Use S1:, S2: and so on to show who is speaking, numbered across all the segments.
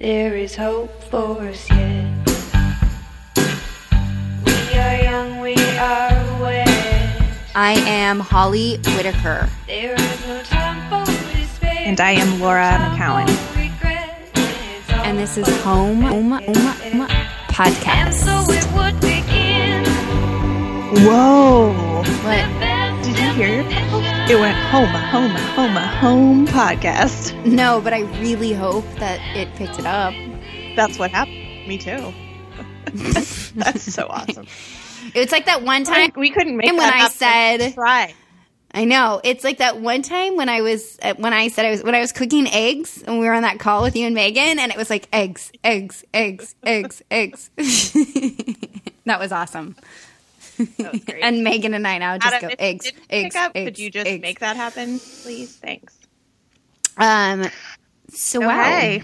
S1: There is hope for us yet. We are young, we are aware.
S2: I am Holly Whitaker.
S1: There is no time for despair.
S3: And I am Laura McKowen.
S2: And this is Home, Podcast.
S1: so it would begin.
S3: Whoa.
S2: What?
S3: Did you hear your It went home, a home, home, home podcast.
S2: No, but I really hope that it picked it up.
S3: That's what happened. Me too. That's so awesome.
S2: It's like that one time.
S3: we couldn't make
S2: And
S3: that
S2: when I said-
S3: try.
S2: I know. It's like that one time when I was uh, when I said I was when I was cooking eggs and we were on that call with you and Megan and it was like eggs, eggs, eggs, eggs, eggs. that was awesome.
S3: That was great.
S2: And Megan and I now just
S3: Adam,
S2: go
S3: if you
S2: eggs,
S3: didn't
S2: eggs,
S3: pick up,
S2: eggs.
S3: Could you just
S2: eggs.
S3: make that happen, please? Thanks.
S2: Um. So wow.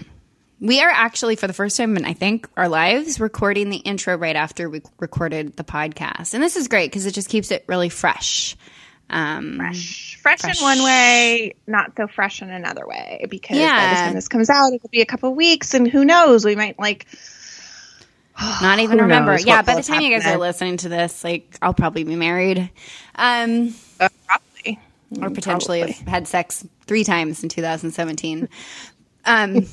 S2: We are actually, for the first time in I think our lives, recording the intro right after we recorded the podcast, and this is great because it just keeps it really fresh. Um,
S3: Fresh. Fresh,
S2: Fresh.
S3: in one way, not so fresh in another way. Because by the
S2: Yeah.
S3: time this comes out, it'll be a couple weeks, and who knows? We might like
S2: Not even remember. Yeah, by the time you guys are listening to this, like I'll probably be married, um,
S3: uh, probably
S2: or potentially
S3: Probably.
S2: have had sex three times in 2017. Um.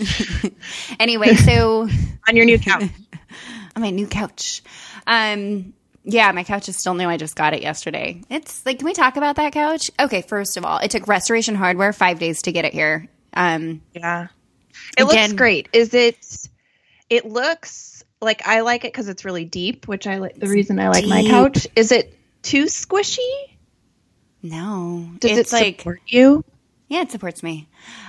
S2: anyway, so
S3: on your new couch.
S2: on my new couch. Um, yeah, my couch is still new. I just got it yesterday. It's like, can we talk about that couch? Okay, first of all, it took Restoration Hardware five days to get it here. Um,
S3: Yeah. It looks great. Is it it looks like I like it cuz it's really deep, which I like the reason I like my couch. Is it too squishy?
S2: no,
S3: Does
S2: it's
S3: it
S2: like
S3: support you?
S2: Yeah, it supports me.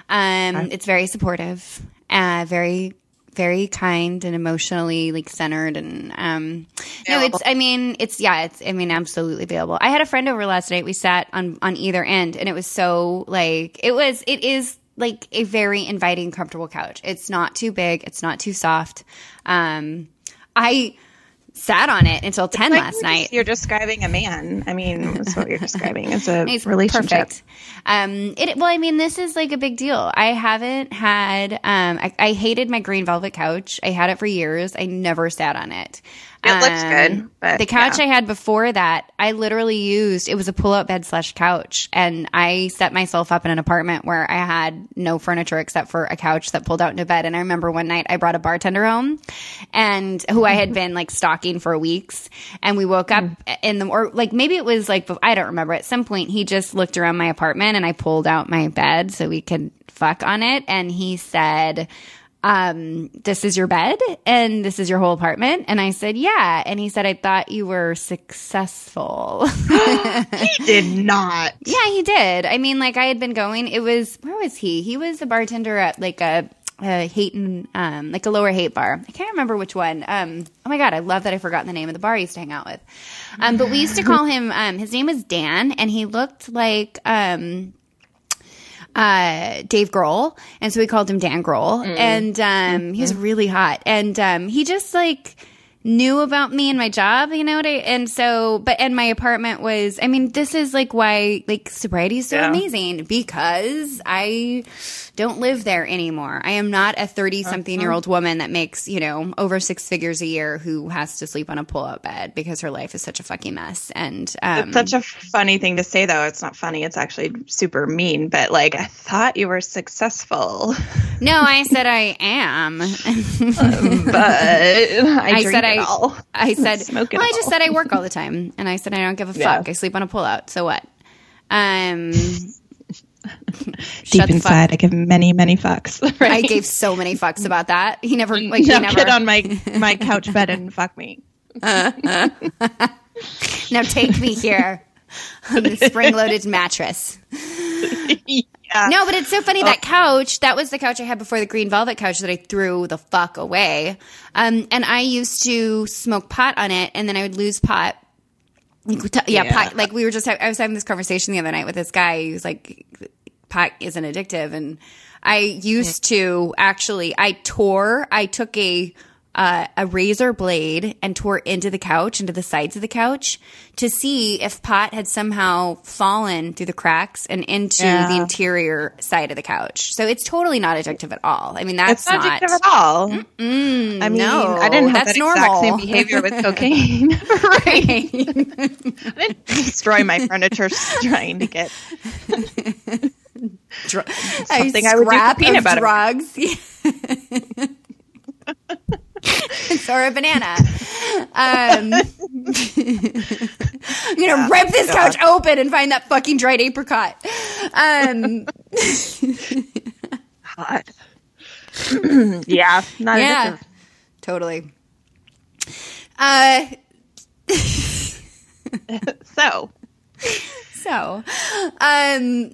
S2: Um, it's very supportive, uh, very, very kind and emotionally like centered and um no it's i mean it's yeah it's i mean absolutely available i had a friend over last night we sat on on either end and it was so like it was it is like a very inviting comfortable couch it's not too big it's not too soft um i sat on it until 10
S3: Like
S2: last
S3: you're
S2: night
S3: just- You're describing a man. I mean, that's what you're describing. It's a
S2: It's
S3: relationship.
S2: perfect. Um, it well, I mean, this is like a big deal. I haven't had. Um, I, I hated my green velvet couch. I had it for years. I never sat on it.
S3: It looks good, um, but
S2: the couch
S3: yeah.
S2: I had before that, I literally used. It was a pull-out bed slash couch, and I set myself up in an apartment where I had no furniture except for a couch that pulled out into bed. And I remember one night I brought a bartender home, and who I had been like stalking for weeks, and we woke up mm. in the or like maybe it was like I don't remember. At some point, he just looked around my apartment, and I pulled out my bed so we could fuck on it, and he said um, this is your bed and this is your whole apartment? And I said, yeah. And he said, I thought you were successful.
S3: He did not.
S2: yeah, he did. I mean, like I had been going, it was, where was he? He was a bartender at like a, a Hayton, um, like a lower Haight bar. I can't remember which one. Um, oh my God, I love that I forgot the name of the bar I used to hang out with. Um, but we used to call him, um, his name was Dan and he looked like, um, uh, Dave Grohl, and so we called him Dan Grohl, and um, he was really hot, and um, he just like knew about me and my job, you know what I, and so, but and my apartment was, I mean, this is like why like sobriety is so
S3: Yeah.
S2: amazing because I don't live there anymore. I am not a thirty something year old woman that makes you know over six figures a year who has to sleep on a pull out bed because her life is such a fucking mess, and um,
S3: It's such a funny thing to say, though. It's not funny. It's actually super mean. But like, I thought you were successful,
S2: no, I said I am.
S3: but I,
S2: I said
S3: it
S2: I,
S3: all.
S2: I said,
S3: Smoke it
S2: well, I just said I work all the time, and I said I don't give a
S3: Yeah.
S2: fuck. I sleep on a pull out. So what? Um,
S3: Deep
S2: shut the fuck.
S3: inside, I give many, many fucks. Right?
S2: I gave so many fucks about that. He never like he never.
S3: get on my my couch bed and fuck me.
S2: now take me here on the spring-loaded mattress.
S3: yeah.
S2: No, but it's so funny
S3: Oh.
S2: that couch. That was the couch I had before the green velvet couch that I threw the fuck away. Um, and I used to smoke pot on it, and then I would lose pot. Yeah,
S3: Yeah.
S2: pot. Like we were just. I was having this conversation the other night with this guy. Was like, "Pot isn't addictive," and I used to actually. I tore. I took a uh, a razor blade and tore into the couch, into the sides of the couch, to see if pot had somehow fallen through the cracks and into
S3: Yeah.
S2: the interior side of the couch. So it's totally not addictive at all. I mean, that's
S3: It's not
S2: not.
S3: addictive at all. I mean,
S2: no,
S3: I didn't have
S2: that's
S3: that exact
S2: normal.
S3: same behavior with cocaine.
S2: Right.
S3: I didn't destroy my furniture trying to get.
S2: Dr-
S3: Something
S2: a
S3: I would do
S2: scrap
S3: peanut
S2: or a banana. Um, I'm gonna rip this couch open and find that fucking dried apricot. Um,
S3: Hot. yeah, not
S2: yeah, totally. Uh,
S3: So,
S2: so, um,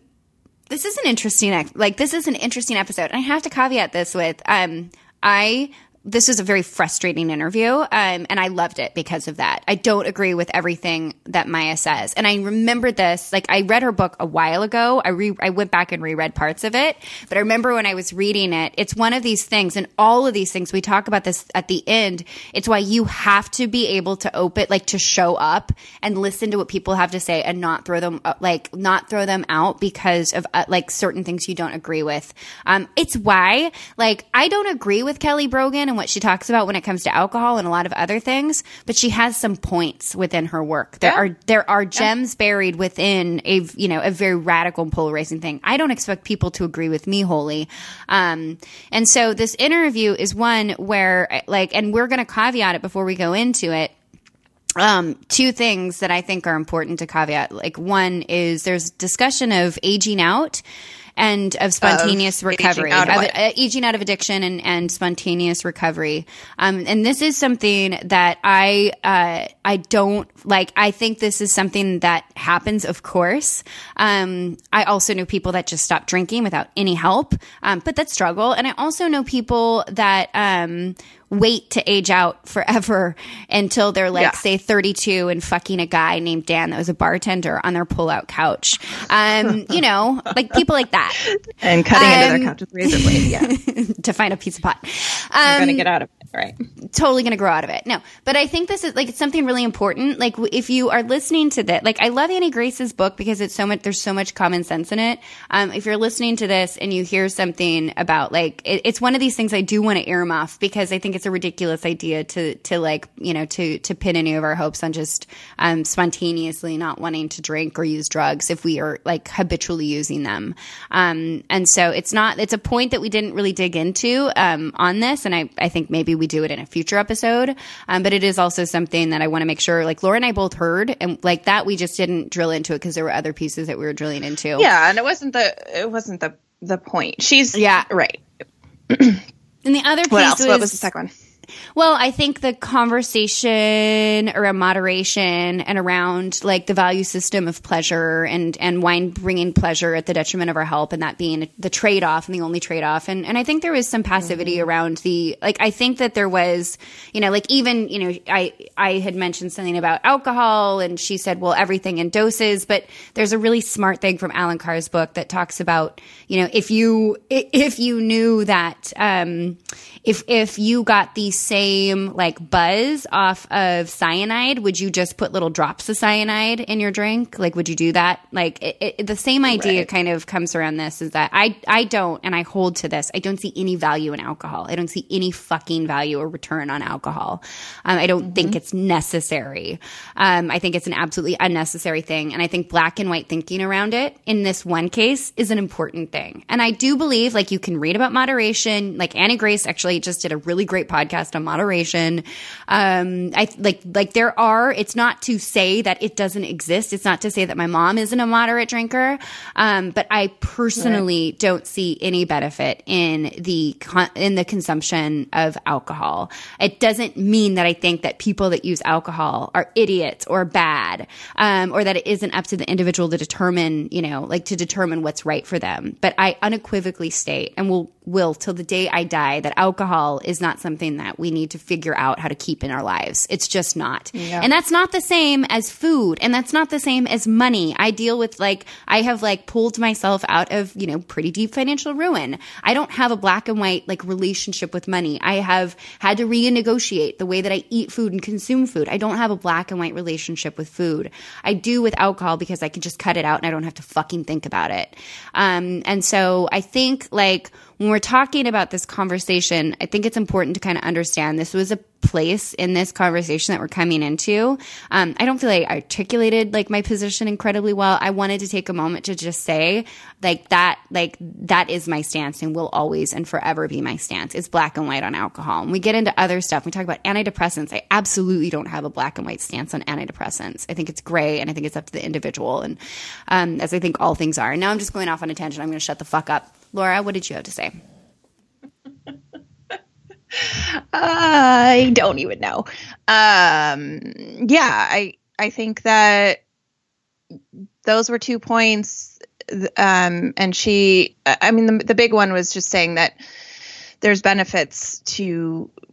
S2: this is an interesting, like, this is an interesting episode. And I have to caveat this with, um, I, this was a very frustrating interview, um, and I loved it because of that. I don't agree with everything that Maia says, and I remember this. Like I read her book a while ago. I re- I went back and reread parts of it, but I remember when I was reading it. It's one of these things, and all of these things we talk about this at the end. It's why you have to be able to open, like to show up and listen to what people have to say, and not throw them, uh, like not throw them out because of uh, like certain things you don't agree with. Um, it's why, like, I don't agree with Kelly Brogan and what she talks about when it comes to alcohol and a lot of other things, but she has some points within her work. There are there are gems buried within a you know a very radical and polarizing thing. I don't expect people to agree with me wholly, um, and so this interview is one where like, and we're going to caveat it before we go into it um, two things that I think are important to caveat. Like one is there's discussion of aging out and of spontaneous
S3: Of aging
S2: recovery,
S3: out of
S2: of, uh, aging out of addiction and, and spontaneous recovery. Um, and this is something that I uh, I don't like. I think this is something that happens, of course. Um, I also know people that just stop drinking without any help, um, but that struggle. And I also know people that um, wait to age out forever until they're like,
S3: Yeah.
S2: say, 32 and fucking a guy named Dan that was a bartender on their pull-out couch. Um, you know, like people like that
S3: and cutting into
S2: Um,
S3: their couch with razor blade. Yeah,
S2: to find a piece of pot.
S3: I'm
S2: Um,
S3: gonna get out of it. Right.
S2: totally going to grow out of it. No, but I think this is like it's something really important. Like if you are listening to this, like I love Annie Grace's book because it's so much. There's so much common sense in it. Um, if you're listening to this and you hear something about like it, it's one of these things I do want to earmuff because I think it's a ridiculous idea to to like you know to to pin any of our hopes on just um, spontaneously not wanting to drink or use drugs if we are like habitually using them. Um, and so it's not. It's a point that we didn't really dig into um, on this, and I I think maybe we do it in a future episode. Um, but it is also something that I want to make sure, like Laura and I both heard, and like that we just didn't drill into it because there were other pieces that we were drilling into.
S3: Yeah, and it wasn't the it wasn't the the point. She's
S2: Yeah.
S3: right.
S2: And the other piece
S3: What else?
S2: was
S3: what was the second one?
S2: Well, I think the conversation around moderation and around like the value system of pleasure and and wine bringing pleasure at the detriment of our health and that being the trade off and the only trade off and and I think there was some passivity around the like I think that there was you know like even you know I I had mentioned something about alcohol and she said well everything in doses but there's a really smart thing from Allen Carr's book that talks about you know if you if you knew that um if if you got the same like buzz off of cyanide, would you just put little drops of cyanide in your drink? Like, would you do that? Like, it, it, the same idea
S3: Right.
S2: kind of comes around this is that I I don't and I hold to this. I don't see any value in alcohol. I don't see any fucking value or return on alcohol. Um, I don't think it's necessary. Um, I think it's an absolutely unnecessary thing, and I think black and white thinking around it in this one case is an important thing. And I do believe like you can read about moderation. Like Annie Grace actually just did a really great podcast on moderation. Um, I like like there are. It's not to say that it doesn't exist. It's not to say that my mom isn't a moderate drinker. Um, but I personally don't see any benefit in the con- in the consumption of alcohol. It doesn't mean that I think that people that use alcohol are idiots or bad, um, or that it isn't up to the individual to determine, you know, like to determine what's right for them. But I unequivocally state, and will will till the day I die that alcohol is not something that we need to figure out how to keep in our lives. It's just not.
S3: Yeah.
S2: And that's not the same as food and that's not the same as money. I deal with like I have like pulled myself out of, you know, pretty deep financial ruin. I don't have a black and white like relationship with money. I have had to renegotiate the way that I eat food and consume food. I don't have a black and white relationship with food. I do with alcohol because I can just cut it out and I don't have to fucking think about it. Um, and so I think like when we're talking about this conversation, I think it's important to kind of understand this was a place in this conversation that we're coming into. Um, I don't feel like I articulated like my position incredibly well. I wanted to take a moment to just say like that, like that is my stance and will always and forever be my stance. It's black and white on alcohol. And we get into other stuff. We talk about antidepressants. I absolutely don't have a black and white stance on antidepressants. I think it's gray and I think it's up to the individual. And um, as I think all things are. And now I'm just going off on a tangent. I'm going to shut the fuck up. Laura, what did you have to say?
S3: I don't even know. Um, yeah, I I think that those were two points. Um, and she, I mean, the, the big one was just saying that there's benefits to,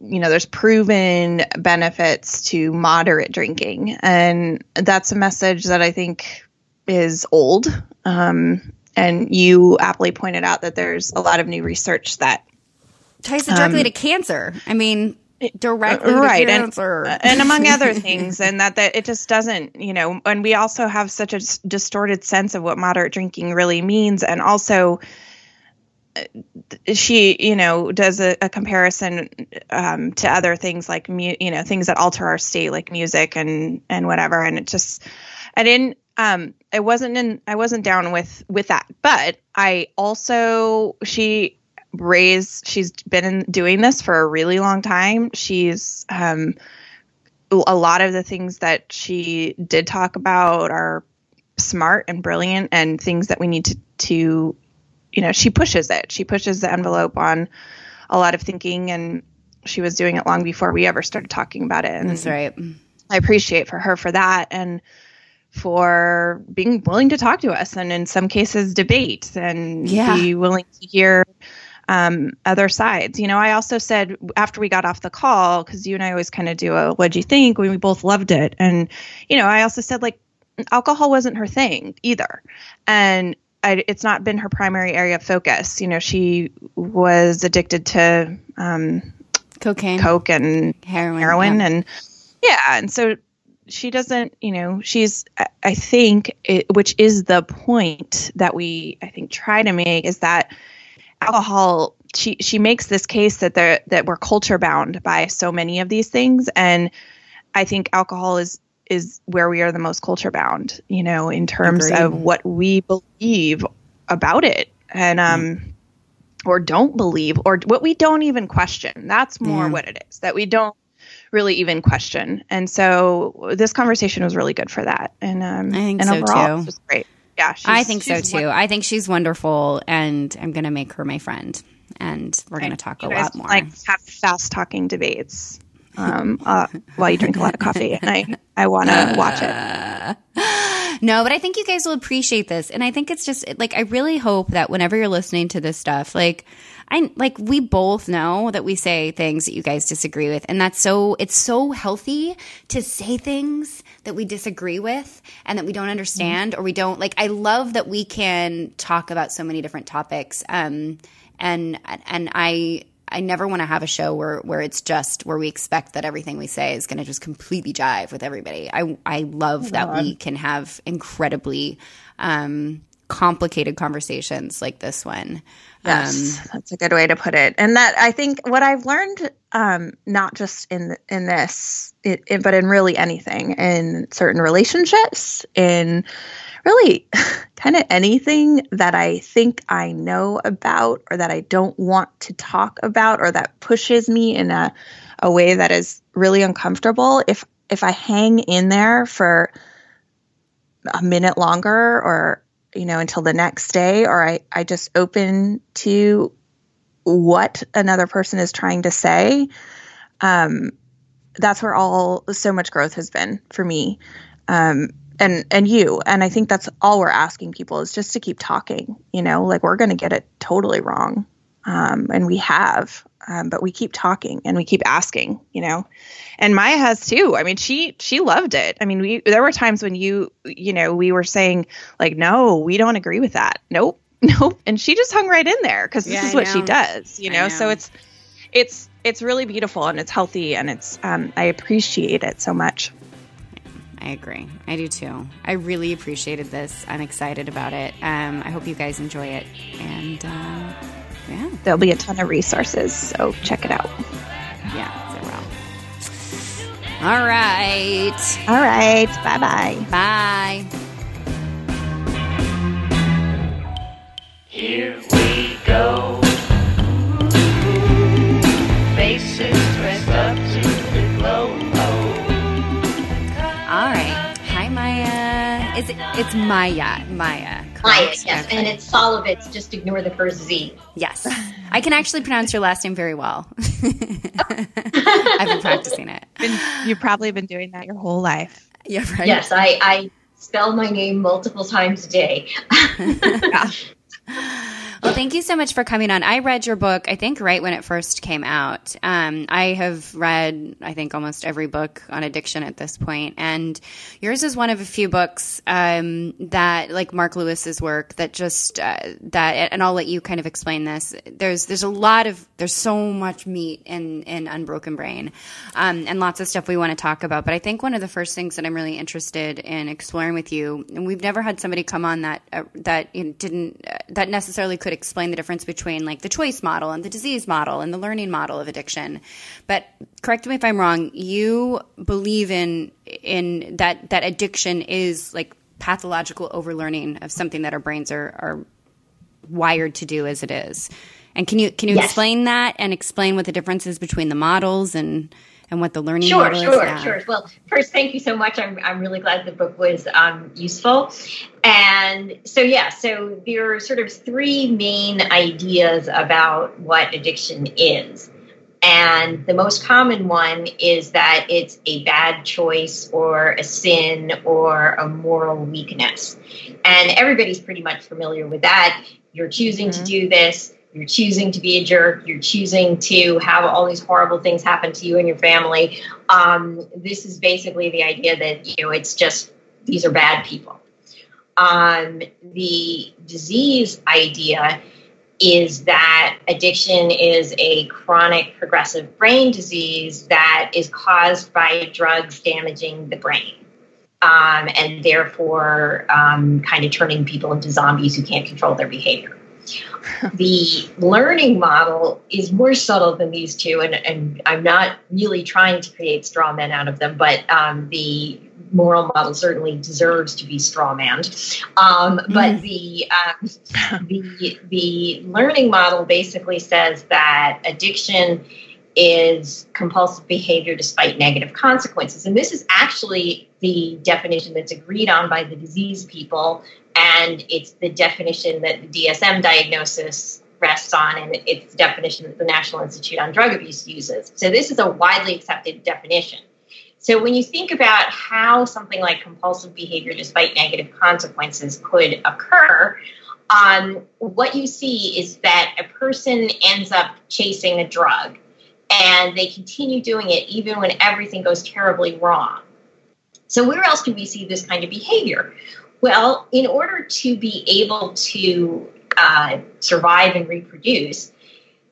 S3: you know, there's proven benefits to moderate drinking, and that's a message that I think is old. Um, and you aptly pointed out that there's a lot of new research that
S2: ties it directly to cancer. I mean, directly
S3: Um, right
S2: to
S3: and,
S2: cancer.
S3: and among other things and that that it just doesn't you know and we also have such a distorted sense of what moderate drinking really means and also uh, she you know does a, a comparison um, to other things like mu- you know things that alter our state like music and and whatever and it just i didn't um i wasn't in i wasn't down with with that. But i also she raised she's been in, doing this for a really long time. She's um a lot of the things that she did talk about are smart and brilliant and things that we need to to you know she pushes it. She pushes the envelope on a lot of thinking and she was doing it long before we ever started talking about it. And
S2: That's right.
S3: I appreciate for her for that. And for being willing to talk to us and in some cases debate and
S2: Yeah.
S3: be willing to hear um, other sides. You know, I also said after we got off the call, because you and I always kind of do a what'd you think we both loved it. And, you know, I also said like alcohol wasn't her thing either. And I, it's not been her primary area of focus. You know, she was addicted to um,
S2: Cocaine,
S3: coke and
S2: heroin,
S3: heroin
S2: yeah.
S3: and yeah and so she doesn't you know she's I- think it, which is the point that we i think try to make is that alcohol she she makes this case that there that we're culture bound by so many of these things and i think alcohol is is where we are the most culture bound you know in terms
S2: Agreed.
S3: of what we believe about it and um or don't believe or what we don't even question that's more
S2: Yeah.
S3: what it is that we don't really even question and so this conversation was really good for that and um
S2: I think
S3: and
S2: so,
S3: overall
S2: too.
S3: it was great yeah she's,
S2: I think so too. I think she's wonderful, and I'm going to make her my friend, and we're going to talk a
S3: you guys
S2: lot more.
S3: like have fast talking debates um, uh, while you drink a lot of coffee, and I I want to watch it.
S2: No, but I think you guys will appreciate this. And I think it's just like I really hope that whenever you're listening to this stuff, like I like we both know that we say things that you guys disagree with. And that's so it's so healthy to say things that we disagree with and that we don't understand or we don't like I love that we can talk about so many different topics. Um and and I I never want to have a show where where it's just where we expect that everything we say is going to just completely jive with everybody. I I love that we can have incredibly um, complicated conversations like this one.
S3: Yes,
S2: Um,
S3: that's a good way to put it. And that I think what I've learned, um, not just in in this, it, it- but in really anything, in certain relationships, in really kind of anything that I think I know about, or that I don't want to talk about, or that pushes me in a a way that is really uncomfortable. If if I hang in there for a minute longer or you know until the next day or I, I just open to what another person is trying to say um, that's where all so much growth has been for me. Um, and and you and i think that's all we're asking people is just to keep talking you know like we're going to get it totally wrong um, and we have um, but we keep talking and we keep asking you know and Maia has too i mean she she loved it i mean we there were times when you you know we were saying like no we don't agree with that nope nope and she just hung right in there because this
S2: Yeah,
S3: is
S2: I
S3: what she does you
S2: I
S3: know? so it's it's it's really beautiful and it's healthy and it's um, i appreciate it so much
S2: I agree. I do too. I really appreciated this. I'm excited about it. Um, I hope you guys enjoy it. And um, yeah,
S3: there'll be a ton of resources so check it out
S2: yeah, there will. All right.
S3: all right bye bye
S2: Bye.
S1: Here we go. Faces dressed up to the glow.
S2: All right. Hi, Maia. Is it? It's Maia.
S4: Maia.
S2: Maia,
S4: yes,
S2: Okay.
S4: and it's Szalavitz. Just ignore the first Z.
S2: Yes. I can actually pronounce your last name very well. I've been practicing it.
S3: Been- you've probably been doing that your whole life
S2: Yeah, right.
S4: Yes, I, I spell my name multiple times a day.
S2: Well, thank you so much for coming on. I read your book, I think, right when it first came out. Um, I have read, I think, almost every book on addiction at this point, and yours is one of a few books um, that, like Marc Lewis's work, that just uh, that. And I'll let you kind of explain this. There's there's a lot of there's so much meat in in Unbroken Brain, um, and lots of stuff we want to talk about. But I think one of the first things that I'm really interested in exploring with you, and we've never had somebody come on that uh, that you know, didn't uh, that necessarily could explain the difference between like the choice model and the disease model and the learning model of addiction. But correct me if I'm wrong. You believe in in that that addiction is like pathological overlearning of something that our brains are are wired to do as it is. And can you can you
S4: Yes.
S2: explain that and explain what the difference is between the models and and what the learning
S4: Sure,
S2: model
S4: sure,
S2: is? Yeah.
S4: sure. Well, first, thank you so much. I'm, I'm really glad the book was um, useful. And so, yeah, so there are sort of three main ideas about what addiction is. And the most common one is that it's a bad choice or a sin or a moral weakness. And everybody's pretty much familiar with that. You're choosing to do this. You're choosing to be a jerk. You're choosing to have all these horrible things happen to you and your family. Um, this is basically the idea that you know it's just these are bad people. Um, the disease idea is that addiction is a chronic progressive brain disease that is caused by drugs damaging the brain. Um, and therefore, um, kind of turning people into zombies who can't control their behavior the learning model is more subtle than these two, and, and I'm not really trying to create straw men out of them, but um, the moral model certainly deserves to be straw manned. Um, but the, um, the the learning model basically says that addiction is compulsive behavior despite negative consequences, and this is actually the definition that's agreed on by the disease people and it's the definition that the DSM diagnosis rests on, and it's the definition that the National Institute on Drug Abuse uses. So this is a widely accepted definition. So when you think about how something like compulsive behavior, despite negative consequences, could occur, um, what you see is that a person ends up chasing a drug, and they continue doing it even when everything goes terribly wrong. So where else can we see this kind of behavior? Well, in order to be able to uh, survive and reproduce,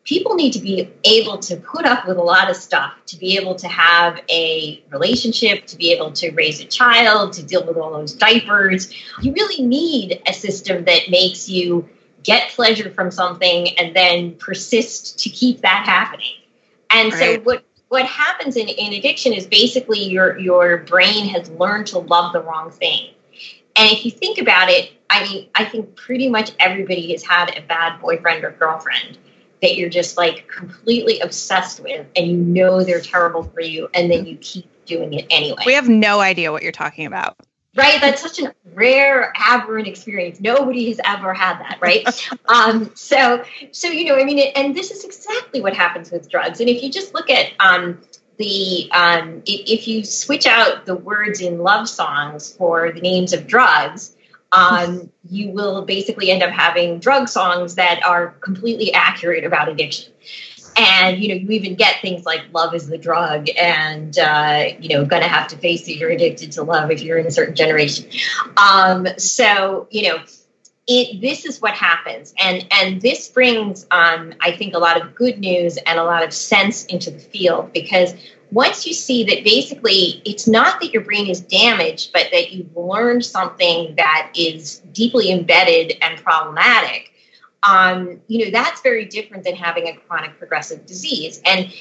S4: people need to be able to put up with a lot of stuff to be able to have a relationship, to be able to raise a child, to deal with all those diapers. You really need a system that makes you get pleasure from something and then persist to keep that happening. And so what what happens in, in addiction is basically your your brain has learned to love the wrong thing. And if you think about it, I mean, I think pretty much everybody has had a bad boyfriend or girlfriend that you're just like completely obsessed with and you know they're terrible for you and then you keep doing it anyway.
S3: We have no idea what you're talking about.
S4: right? That's such a rare, aberrant experience. Nobody has ever had that, right? um, so, so you know, I mean, it, and this is exactly what happens with drugs. And if you just look at um, the, um, if you switch out the words in love songs for the names of drugs, um, you will basically end up having drug songs that are completely accurate about addiction. And you know, you even get things like "Love is the drug," and uh, you know, gonna have to face it. You're addicted to love if you're in a certain generation. Um, so you know, it this is what happens. And and this brings um, i think a lot of good news and a lot of sense into the field because once you see that basically it's not that your brain is damaged but that you've learned something that is deeply embedded and problematic um, you know that's very different than having a chronic progressive disease. And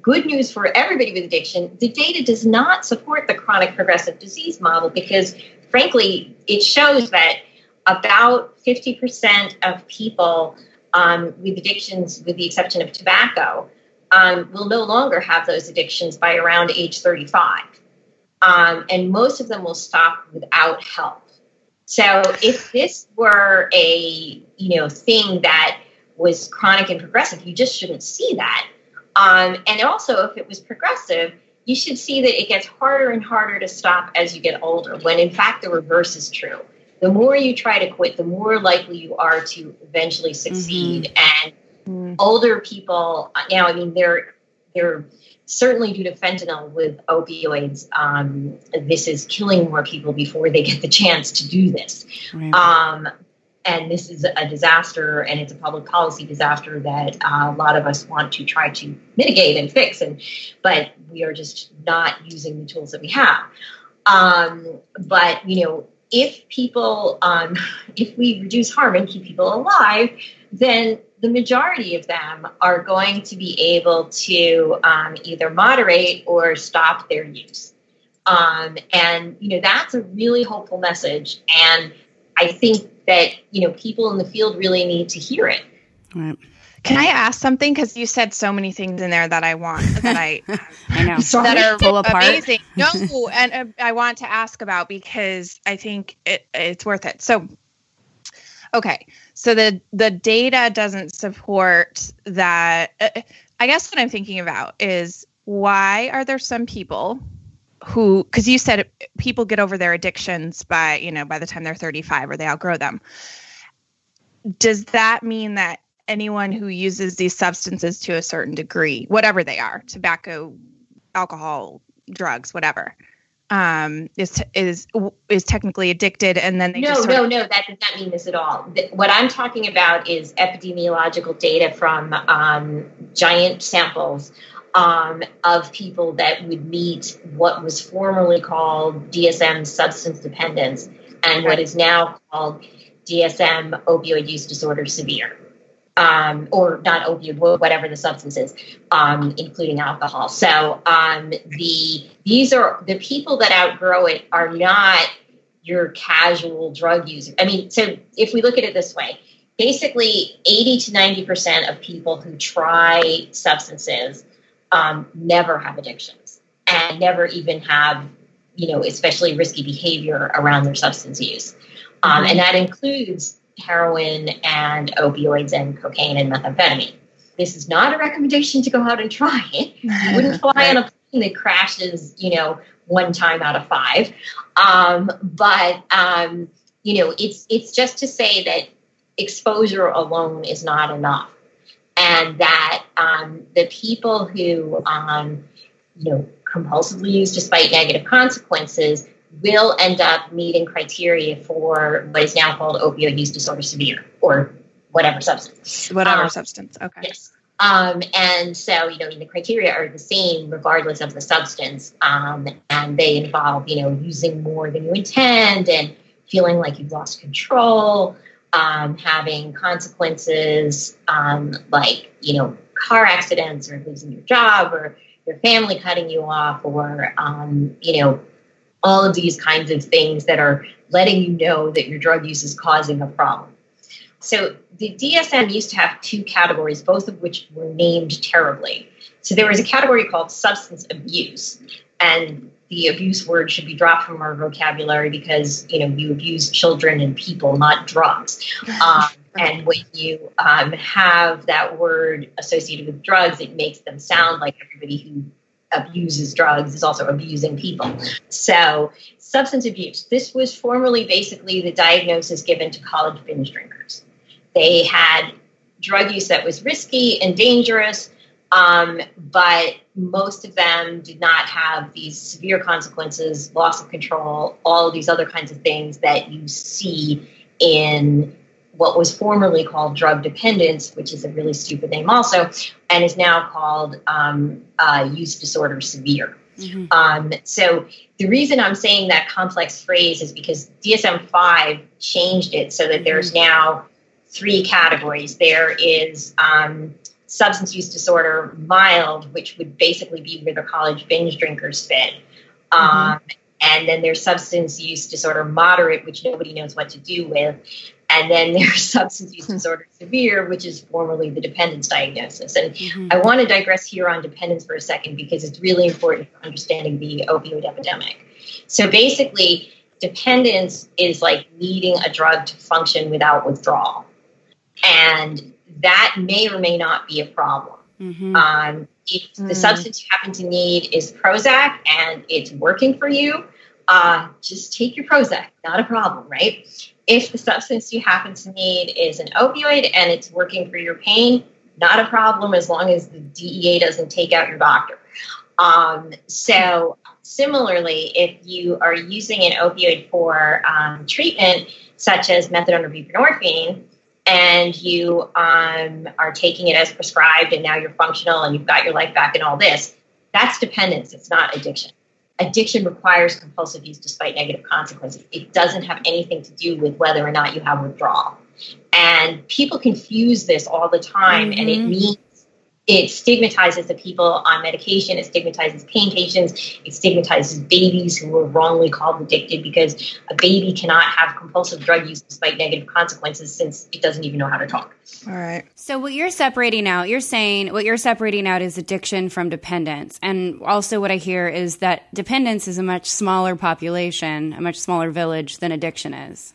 S4: good news for everybody with addiction the data does not support the chronic progressive disease model because frankly it shows that about 50% of people um, with addictions, with the exception of tobacco, um, will no longer have those addictions by around age 35. Um, and most of them will stop without help. So if this were a you know thing that was chronic and progressive, you just shouldn't see that. Um, and also, if it was progressive, you should see that it gets harder and harder to stop as you get older. When in fact the reverse is true the more you try to quit, the more likely you are to eventually succeed. Mm-hmm. And mm-hmm. older people now, I mean, they're they're certainly due to fentanyl with opioids. Um, this is killing more people before they get the chance to do this. Right. Um, and this is a disaster, and it's a public policy disaster that uh, a lot of us want to try to mitigate and fix. And but we are just not using the tools that we have. Um, but you know, if people, um, if we reduce harm and keep people alive, then the majority of them are going to be able to um, either moderate or stop their use. Um, and you know that's a really hopeful message, and I think that you know people in the field really need to hear it.
S3: Right. Can I ask something? Because you said so many things in there that I want that I
S2: I know
S3: that are full apart. Amazing. No, and uh, I want to ask about because I think it, it's worth it. So, okay, so the the data doesn't support that. Uh, I guess what I'm thinking about is why are there some people who because you said people get over their addictions by you know by the time they're 35 or they outgrow them does that mean that anyone who uses these substances to a certain degree, whatever they are, tobacco, alcohol, drugs, whatever, um, is is is technically addicted, and then they
S4: no,
S3: just
S4: no,
S3: of-
S4: no. That does not mean this at all. What I'm talking about is epidemiological data from um, giant samples. Um, of people that would meet what was formerly called DSM substance dependence and what is now called DSM opioid use disorder severe um, or not opioid, whatever the substance is, um, including alcohol. So um, the these are the people that outgrow it are not your casual drug user. I mean, so if we look at it this way, basically 80 to 90 percent of people who try substances um, never have addictions and never even have, you know, especially risky behavior around their substance use. Um, and that includes heroin and opioids and cocaine and methamphetamine. This is not a recommendation to go out and try it. You wouldn't fly right. on a plane that crashes, you know, one time out of five. Um, but um, you know, it's it's just to say that exposure alone is not enough, and that um, the people who um, you know compulsively use despite negative consequences will end up meeting criteria for what is now called opioid use disorder severe or whatever substance.
S3: Whatever um, substance. Okay.
S4: Yes. Um, and so, you know, the criteria are the same regardless of the substance. Um, and they involve, you know, using more than you intend and feeling like you've lost control, um, having consequences um, like, you know, car accidents or losing your job or your family cutting you off or, um, you know, all of these kinds of things that are letting you know that your drug use is causing a problem. So the DSM used to have two categories, both of which were named terribly. So there was a category called substance abuse, and the abuse word should be dropped from our vocabulary because you know you abuse children and people, not drugs. Um, and when you um, have that word associated with drugs, it makes them sound like everybody who abuses drugs is also abusing people. So, substance abuse. This was formerly basically the diagnosis given to college binge drinkers. They had drug use that was risky and dangerous, um, but most of them did not have these severe consequences, loss of control, all of these other kinds of things that you see in what was formerly called drug dependence, which is a really stupid name also, and is now called um, uh, use disorder severe. Mm-hmm. Um, so the reason I'm saying that complex phrase is because DSM 5 changed it so that there's mm-hmm. now three categories. There is um, substance use disorder mild, which would basically be where the college binge drinkers fit. Mm-hmm. Um, and then there's substance use disorder moderate, which nobody knows what to do with. And then there's substance use disorder severe, which is formerly the dependence diagnosis. And mm-hmm. I want to digress here on dependence for a second because it's really important for understanding the opioid epidemic. So basically, dependence is like needing a drug to function without withdrawal. And that may or may not be a problem. Mm-hmm. Um, if mm. the substance you happen to need is Prozac and it's working for you, uh, just take your Prozac, not a problem, right? If the substance you happen to need is an opioid and it's working for your pain, not a problem as long as the DEA doesn't take out your doctor. Um, so, similarly, if you are using an opioid for um, treatment, such as methadone or buprenorphine, and you um, are taking it as prescribed and now you're functional and you've got your life back and all this, that's dependence. It's not addiction. Addiction requires compulsive use despite negative consequences. It doesn't have anything to do with whether or not you have withdrawal. And people confuse this all the time, mm-hmm. and it mm-hmm. means it stigmatizes the people on medication. It stigmatizes pain patients. It stigmatizes babies who are wrongly called addicted because a baby cannot have compulsive drug use despite negative consequences since it doesn't even know how to talk.
S3: All right.
S2: So what you're separating out, you're saying what you're separating out is addiction from dependence. And also what I hear is that dependence is a much smaller population, a much smaller village than addiction is.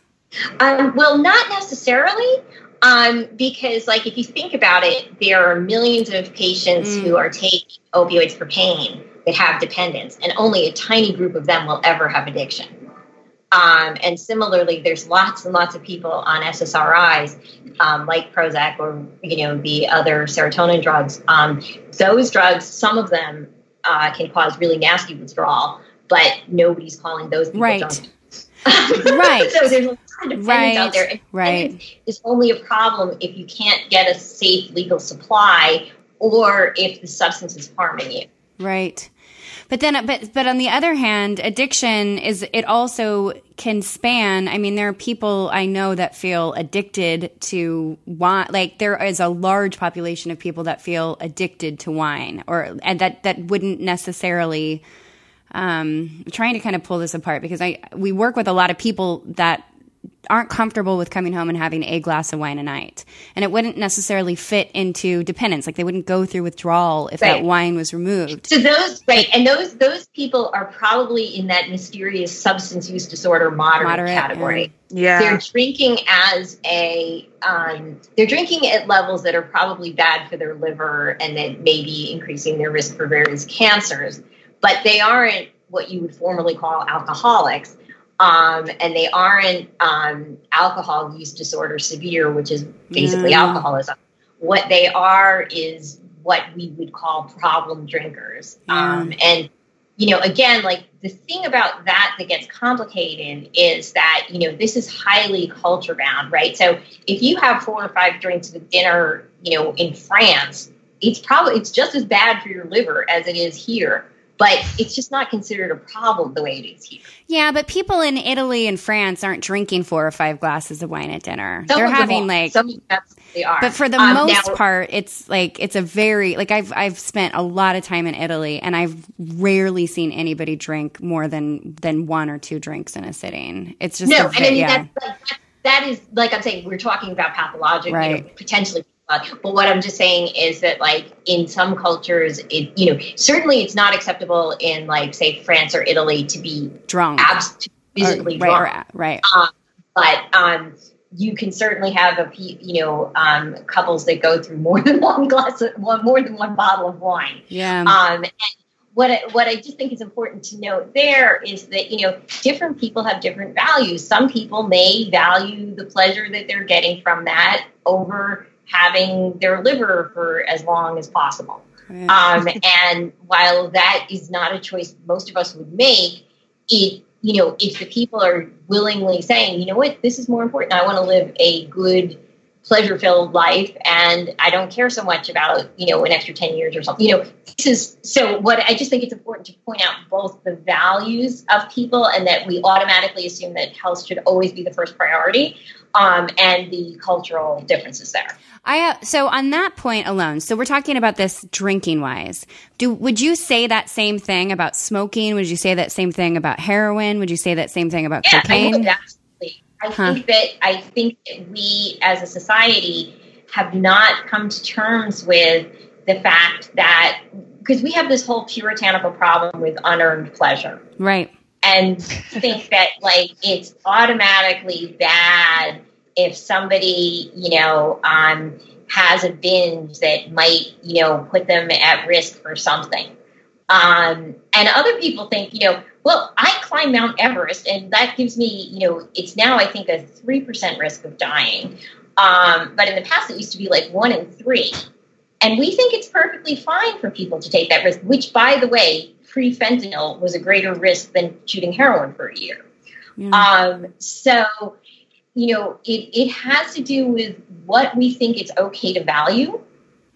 S4: Um, well, not necessarily. Um, because, like, if you think about it, there are millions of patients mm. who are taking opioids for pain that have dependence, and only a tiny group of them will ever have addiction. Um, and similarly, there's lots and lots of people on SSRIs, um, like Prozac or you know the other serotonin drugs. Um, those drugs, some of them uh, can cause really nasty withdrawal, but nobody's calling those people
S2: right.
S4: Right. so there's a lot of
S2: right.
S4: out there.
S2: And right.
S4: It's only a problem if you can't get a safe legal supply or if the substance is harming you.
S2: Right. But then, but but on the other hand, addiction is it also can span. I mean, there are people I know that feel addicted to wine. Like there is a large population of people that feel addicted to wine, or and that that wouldn't necessarily um, trying to kind of pull this apart because I we work with a lot of people that aren't comfortable with coming home and having a glass of wine a night, and it wouldn't necessarily fit into dependence. Like they wouldn't go through withdrawal if right. that wine was removed.
S4: So those right, and those those people are probably in that mysterious substance use disorder moderate, moderate category.
S3: Yeah,
S4: they're drinking as a um, they're drinking at levels that are probably bad for their liver and that may be increasing their risk for various cancers but they aren't what you would formerly call alcoholics. Um, and they aren't um, alcohol use disorder severe, which is basically mm. alcoholism. What they are is what we would call problem drinkers. Um, and, you know, again, like the thing about that that gets complicated is that, you know, this is highly culture bound, right? So if you have four or five drinks with dinner, you know, in France, it's probably, it's just as bad for your liver as it is here but it's just not considered a problem the way it is here.
S2: Yeah, but people in Italy and France aren't drinking four or five glasses of wine at dinner. Some They're having like
S4: some they are.
S2: But for the um, most now, part, it's like it's a very like I've I've spent a lot of time in Italy and I've rarely seen anybody drink more than than one or two drinks in a sitting. It's just
S4: no,
S2: a, I mean
S4: yeah. that's, like, that is like I'm saying we're talking about pathologic, right. you know, potentially but what I'm just saying is that, like, in some cultures, it you know certainly it's not acceptable in like say France or Italy to be
S2: drunk,
S4: abs- physically
S2: or,
S4: right,
S2: drunk, right?
S4: Um, but um, you can certainly have a you know um, couples that go through more than one glass, of, one more than one bottle of wine.
S2: Yeah.
S4: Um, and what I, what I just think is important to note there is that you know different people have different values. Some people may value the pleasure that they're getting from that over having their liver for as long as possible. Um, and while that is not a choice most of us would make, it you know if the people are willingly saying, you know what, this is more important. I want to live a good pleasure filled life and I don't care so much about, you know, an extra 10 years or something. You know, this is so what I just think it's important to point out both the values of people and that we automatically assume that health should always be the first priority um, and the cultural differences there.
S2: I uh, so on that point alone. So we're talking about this drinking wise. Do would you say that same thing about smoking? Would you say that same thing about heroin? Would you say that same thing about
S4: yeah,
S2: cocaine?
S4: I I huh. think that I think that we as a society have not come to terms with the fact that because we have this whole puritanical problem with unearned pleasure.
S2: Right.
S4: And think that like it's automatically bad if somebody, you know, um, has a binge that might, you know, put them at risk for something. Um, and other people think, you know, well, I climb Mount Everest, and that gives me, you know, it's now I think a three percent risk of dying. Um, but in the past, it used to be like one in three. And we think it's perfectly fine for people to take that risk, which, by the way, pre fentanyl was a greater risk than shooting heroin for a year. Yeah. Um, so, you know, it, it has to do with what we think it's okay to value.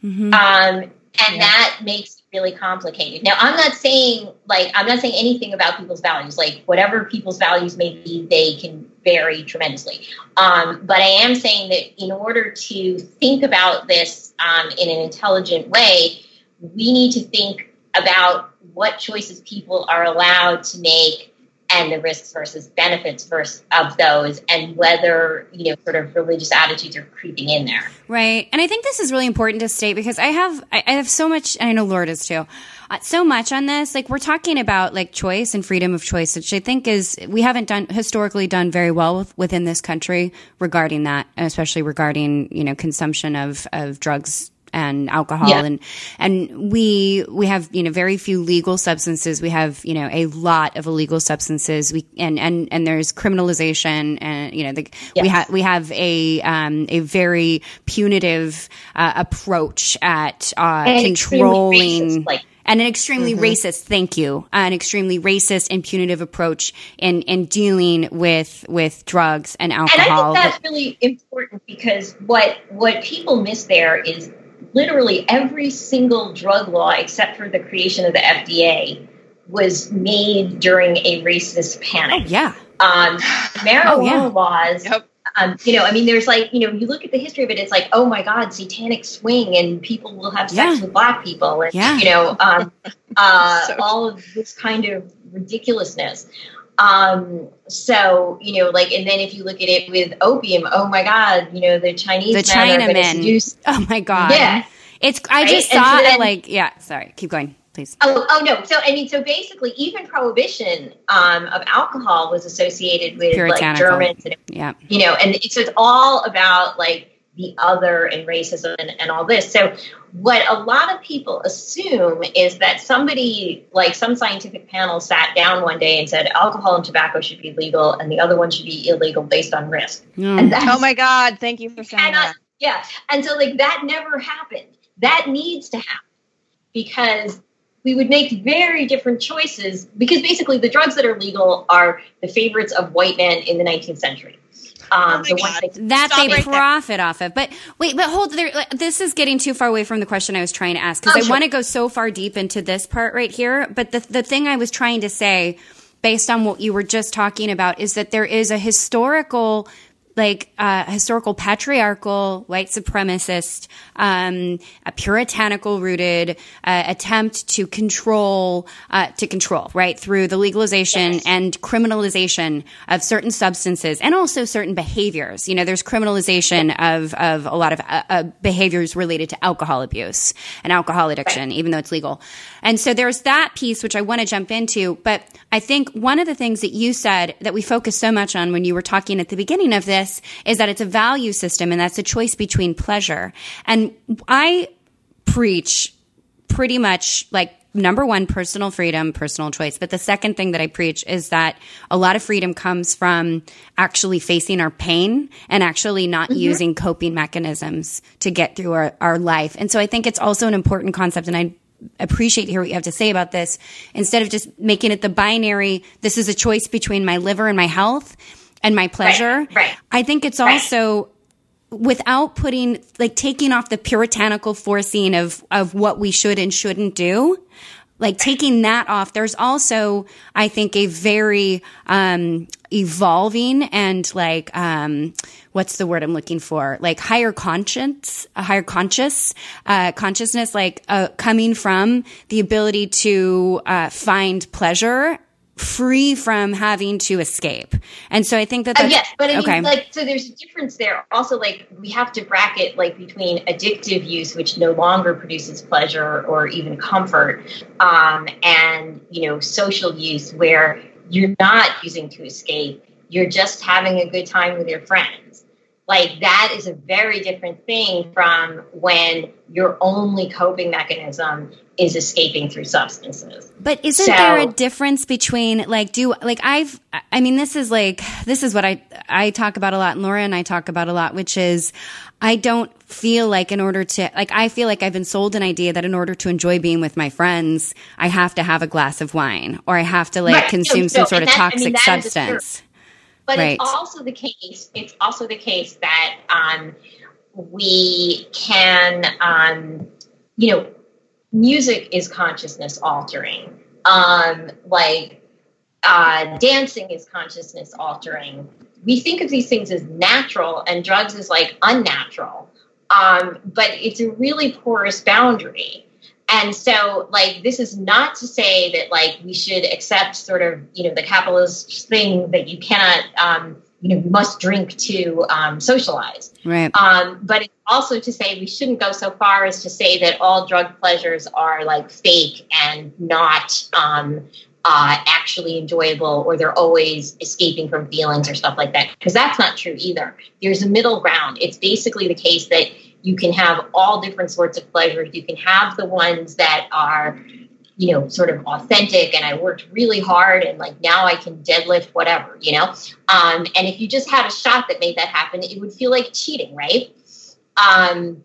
S4: Mm-hmm. Um, and yeah. that makes really complicated. Now, I'm not saying like I'm not saying anything about people's values. Like whatever people's values may be, they can vary tremendously. Um, but I am saying that in order to think about this um, in an intelligent way, we need to think about what choices people are allowed to make and the risks versus benefits versus of those and whether you know sort of religious attitudes are creeping in there.
S2: Right. And i think this is really important to state because i have i have so much and i know lord is too uh, so much on this. Like we're talking about like choice and freedom of choice which i think is we haven't done historically done very well with, within this country regarding that especially regarding you know consumption of of drugs and alcohol yeah. and and we we have you know very few legal substances we have you know a lot of illegal substances we and and and there's criminalization and you know the, yes. we have we have a um, a very punitive uh, approach at uh, controlling like and an extremely mm-hmm. racist thank you an extremely racist and punitive approach in in dealing with with drugs and alcohol
S4: and i think that's really important because what what people miss there is literally every single drug law except for the creation of the FDA was made during a racist panic.
S2: Oh, yeah.
S4: Um, marijuana oh, yeah. laws. Yep. Um, you know, I mean, there's like, you know, you look at the history of it, it's like, oh my God, satanic swing, and people will have sex yeah. with black people, and yeah. you know, um, uh, so all of this kind of ridiculousness. Um, so you know, like, and then if you look at it with opium, oh my God, you know, the Chinese
S2: the Chinamen. Oh my God,
S4: yeah.
S2: It's I right? just saw so then, like yeah. Sorry, keep going, please.
S4: Oh, oh no. So I mean, so basically, even prohibition um, of alcohol was associated with like Germans, and,
S2: yeah.
S4: You know, and so it's all about like the other and racism and, and all this. So what a lot of people assume is that somebody like some scientific panel sat down one day and said alcohol and tobacco should be legal and the other one should be illegal based on risk.
S3: Mm. oh my god thank you for saying cannot, that
S4: yeah and so like that never happened that needs to happen because we would make very different choices because basically the drugs that are legal are the favorites of white men in the 19th century um,
S2: oh that they right profit there. off of. But wait, but hold there. This is getting too far away from the question I was trying to ask because oh, I sure. want to go so far deep into this part right here. But the the thing I was trying to say, based on what you were just talking about, is that there is a historical like uh, historical patriarchal white supremacist um, a puritanical rooted uh, attempt to control uh, to control right through the legalization yes. and criminalization of certain substances and also certain behaviors you know there's criminalization of of a lot of uh, uh, behaviors related to alcohol abuse and alcohol addiction right. even though it's legal and so there's that piece which I want to jump into but I think one of the things that you said that we focus so much on when you were talking at the beginning of this this is that it's a value system and that's a choice between pleasure. And I preach pretty much like number one, personal freedom, personal choice. But the second thing that I preach is that a lot of freedom comes from actually facing our pain and actually not
S4: Mm-hmm.
S2: using coping mechanisms to get through our, our life. And so I think it's also an important concept. And I appreciate to hear what you have to say about this instead of just making it the binary. This is a choice between my liver and my health and my pleasure.
S4: right.
S2: I think it's
S4: Right.
S2: also without putting like taking off the puritanical forcing of of what we should and shouldn't do like taking that off there's also i think a very um evolving and like um what's the word i'm looking for like higher conscience a higher conscious uh consciousness like uh coming from the ability to uh find pleasure free from having to escape and so i think that
S4: Uh,
S2: that's
S4: yes, but I mean, like, so there's a difference there. Also, like, we have to bracket like between addictive use, which no longer produces pleasure or even comfort, um, and you know, social use, where you're not using to escape. You're just having a good time with your friends. Like that is a very different thing from when your only coping mechanism is escaping through substances.
S2: But isn't
S4: So-
S2: there a difference between like do like I've I mean this is like this is what I I talk about a lot and Laura and I talk about a lot which is I don't feel like in order to like I feel like I've been sold an idea that in order to enjoy being with my friends I have to have a glass of wine or I have to like
S4: Right.
S2: consume
S4: No,
S2: some
S4: no,
S2: sort of
S4: that- I mean,
S2: toxic
S4: is a
S2: substance.
S4: But
S2: Right.
S4: it's also the case. It's also the case that um, we can, um, you know, music is consciousness altering. Um, like uh, dancing is consciousness altering. We think of these things as natural, and drugs is like unnatural. Um, but it's a really porous boundary. And so, like, this is not to say that, like, we should accept sort of, you know, the capitalist thing that you cannot, um, you know, you must drink to um, socialize.
S2: Right.
S4: Um, but it's also to say we shouldn't go so far as to say that all drug pleasures are like fake and not um, uh, actually enjoyable or they're always escaping from feelings or stuff like that. Because that's not true either. There's a middle ground. It's basically the case that you can have all different sorts of pleasures. You can have the ones that are you know, sort of authentic and I worked really hard and like now I can deadlift whatever, you know? Um, and if you just had a shot that made that happen, it would feel like cheating, right? Um,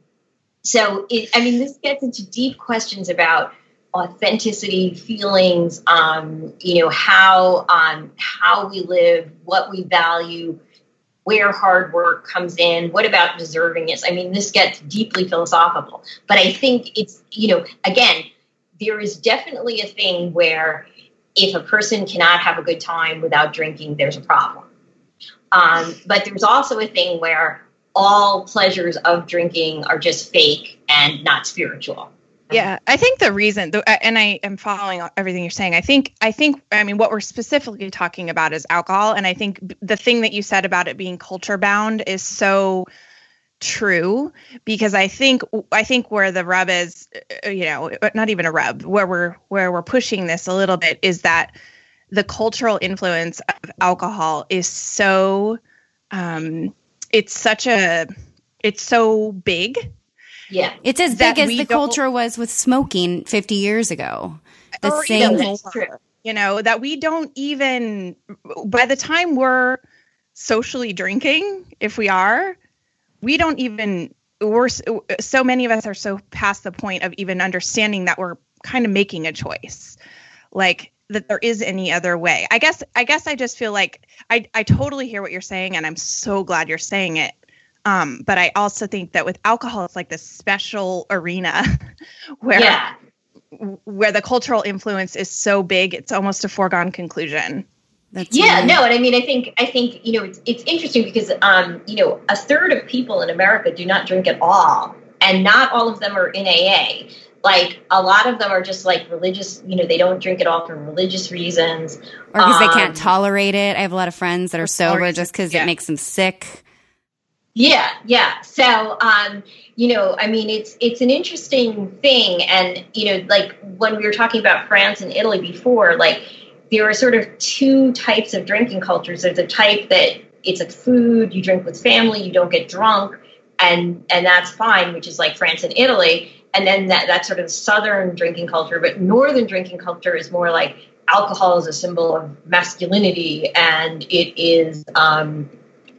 S4: so it, I mean, this gets into deep questions about authenticity, feelings, um, you know, how um, how we live, what we value, where hard work comes in, what about deservingness? I mean, this gets deeply philosophical, but I think it's, you know, again, there is definitely a thing where if a person cannot have a good time without drinking, there's a problem. Um, but there's also a thing where all pleasures of drinking are just fake and not spiritual.
S3: Yeah, I think the reason, uh, and I am following everything you're saying. I think, I think, I mean, what we're specifically talking about is alcohol, and I think the thing that you said about it being culture bound is so true because I think, I think where the rub is, uh, you know, not even a rub, where we're where we're pushing this a little bit is that the cultural influence of alcohol is so, um, it's such a, it's so big
S4: Yeah.
S2: It's as big as the culture was with smoking 50 years ago. The
S3: Or
S2: same
S3: even more,
S4: true.
S3: You know, that we don't even, by the time we're socially drinking, if we are, we don't even, we're so many of us are so past the point of even understanding that we're kind of making a choice. Like, that there is any other way. I guess I guess I just feel like I I totally hear what you're saying and I'm so glad you're saying it. Um, but I also think that with alcohol it's like this special arena where
S4: Yeah.
S3: where the cultural influence is so big, it's almost a foregone conclusion.
S2: That's
S4: Yeah,
S2: right.
S4: no, and I mean, I think, I think, you know, it's it's interesting because, um, you know, a third of people in America do not drink at all, and not all of them are in AA. Like a lot of them are just like religious, you know, they don't drink at all for religious reasons.
S2: Or because they can't
S4: Um,
S2: tolerate it. I have a lot of friends that are sober just because
S3: yeah.
S2: it makes them sick.
S4: Yeah, yeah. So, um, you know, I mean, it's it's an interesting thing, and you know, like when we were talking about France and Italy before, like there are sort of two types of drinking cultures. There's a type that it's a food you drink with family, you don't get drunk, and and that's fine, which is like France and Italy. And then that that's sort of southern drinking culture. But northern drinking culture is more like alcohol is a symbol of masculinity, and it is. Um,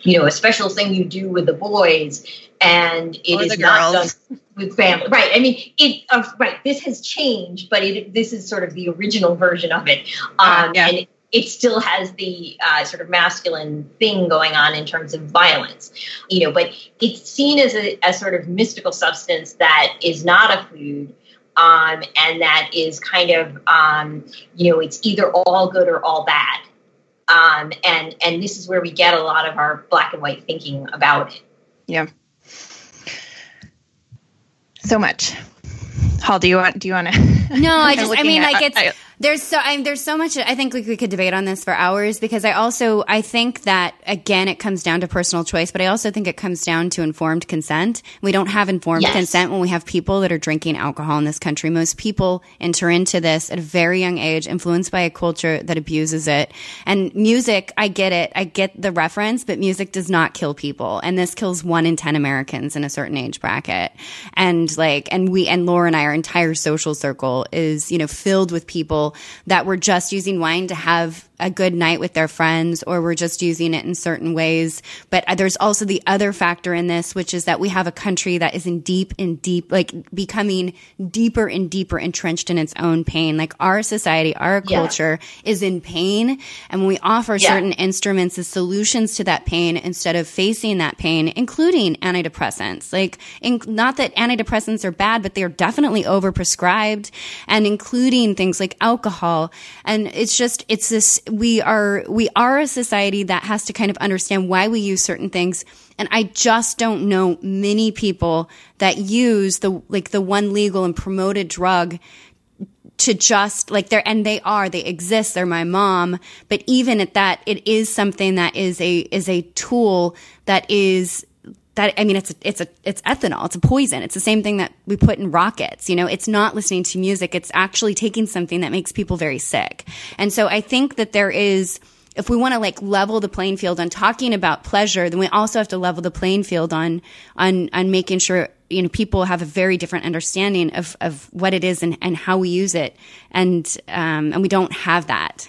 S4: you know, a special thing you do with the boys, and it
S3: Or
S4: is not done with family. Right. I mean, it. Uh, right. This has changed, but it. This is sort of the original version of it. Um,
S3: yeah.
S4: And it, it still has the uh, sort of masculine thing going on in terms of violence, you know. But it's seen as a as sort of mystical substance that is not a food. Um, and that is kind of, um, you know, it's either all good or all bad. Um, and and this is where we get a lot of our black and white thinking about it. Yeah.
S3: So much. Hall, do you want? Do you want to?
S2: No, I just, I mean,
S3: at-
S2: like it's
S3: I-
S2: there's so I there's so much. I think like we could debate on this for hours because I also I think that again it comes down to personal choice, but I also think it comes down to informed consent. We don't have informed
S4: Yes.
S2: consent when we have people that are drinking alcohol in this country. Most people enter into this at a very young age, influenced by a culture that abuses it. And music, I get it, I get the reference, but music does not kill people, and this kills one in ten Americans in a certain age bracket. And like, and we and Laura and I, our entire social circle is you know filled with people that were just using wine to have a good night with their friends or we're just using it in certain ways. But uh, there's also the other factor in this, which is that we have a country that is in deep and deep, like becoming deeper and deeper entrenched in its own pain. Like our society, our
S4: Yeah.
S2: culture is in pain. And when we offer
S4: Yeah.
S2: certain instruments as solutions to that pain instead of facing that pain, including antidepressants, like in, not that antidepressants are bad, but they are definitely overprescribed and including things like alcohol. And it's just, it's this, we are, we are a society that has to kind of understand why we use certain things. And I just don't know many people that use the, like the one legal and promoted drug to just like they're and they are they exist they're my mom but even at that it is something that is a is a tool that is that I mean it's a, it's a it's ethanol it's a poison it's the same thing that we put in rockets you know it's not listening to music it's actually taking something that makes people very sick and so I think that there is if we want to like level the playing field on talking about pleasure, then we also have to level the playing field on on on making sure you know people have a very different understanding of of what it is and, and how we use it, and um, and we don't have that.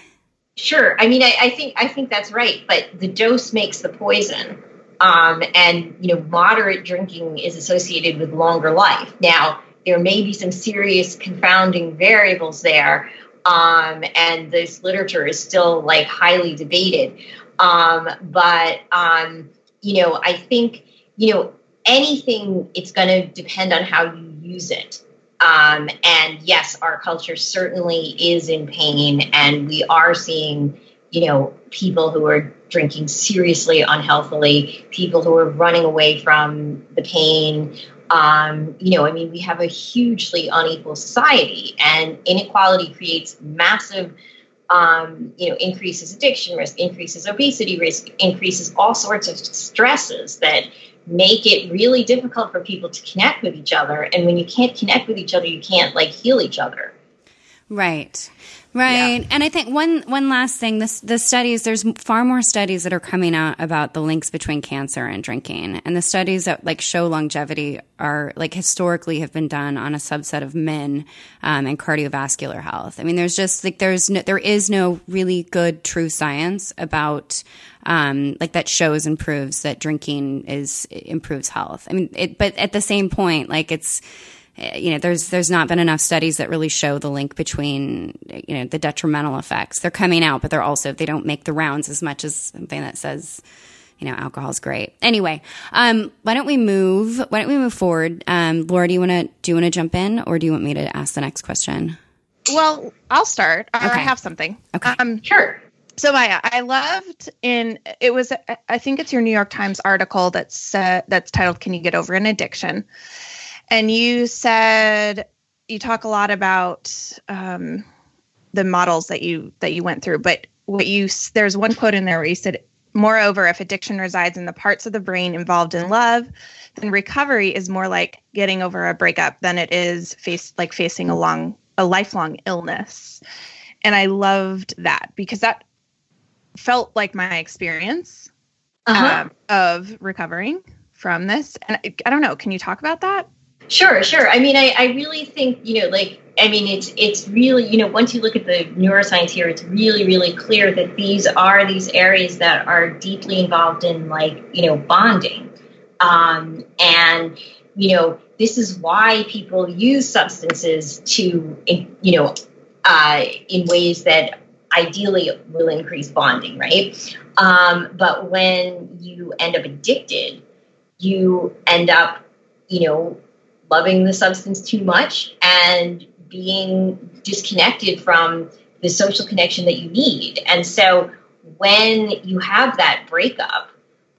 S4: Sure. I mean, I, I think I think that's right. But the dose makes the poison, um, and you know, moderate drinking is associated with longer life. Now, there may be some serious confounding variables there, um, and this literature is still like highly debated. Um, but um, you know, I think you know anything. It's going to depend on how you use it. Um, and yes, our culture certainly is in pain, and we are seeing, you know, people who are drinking seriously unhealthily, people who are running away from the pain. Um, you know, I mean, we have a hugely unequal society, and inequality creates massive, um, you know, increases addiction risk, increases obesity risk, increases all sorts of stresses that make it really difficult for people to connect with each other. And when you can't connect with each other, you can't like heal each other.
S2: Right. Right. And I think one one last thing, this the studies there's far more studies that are coming out about the links between cancer and drinking. And the studies that like show longevity are like historically have been done on a subset of men um, and cardiovascular health. I mean there's just like there's no, there is no really good true science about um, like that shows and proves that drinking is improves health. I mean it but at the same point like it's you know there's there's not been enough studies that really show the link between you know the detrimental effects they're coming out but they're also they don't make the rounds as much as something that says you know alcohol is great anyway um why don't we move why don't we move forward um laura do you want to do you want to jump in or do you want me to ask the next question
S3: Well, I'll start. Or I have something.
S2: Okay.
S3: Um,
S4: Sure.
S3: so Maia, I loved in it was I think it's your New York Times article that's uh, that's titled "Can You Get Over an Addiction?" And you said you talk a lot about um, the models that you that you went through, but what you there's one quote in there where you said, "Moreover, if addiction resides in the parts of the brain involved in love, then recovery is more like getting over a breakup than it is face like facing a long a lifelong illness." And I loved that because that felt like my experience
S4: Uh-huh.
S3: um, of recovering from this. And I, I don't know. Can you talk about that?
S4: Sure, sure. I mean, I, I really think, you know, like, I mean, it's it's really, you know, once you look at the neuroscience here, it's really, really clear that these are these areas that are deeply involved in, like, you know, bonding. Um, and, you know, this is why people use substances to, you know, uh, in ways that ideally will increase bonding, right? Um, but when you end up addicted, you end up, you know, loving the substance too much and being disconnected from the social connection that you need. And so when you have that breakup,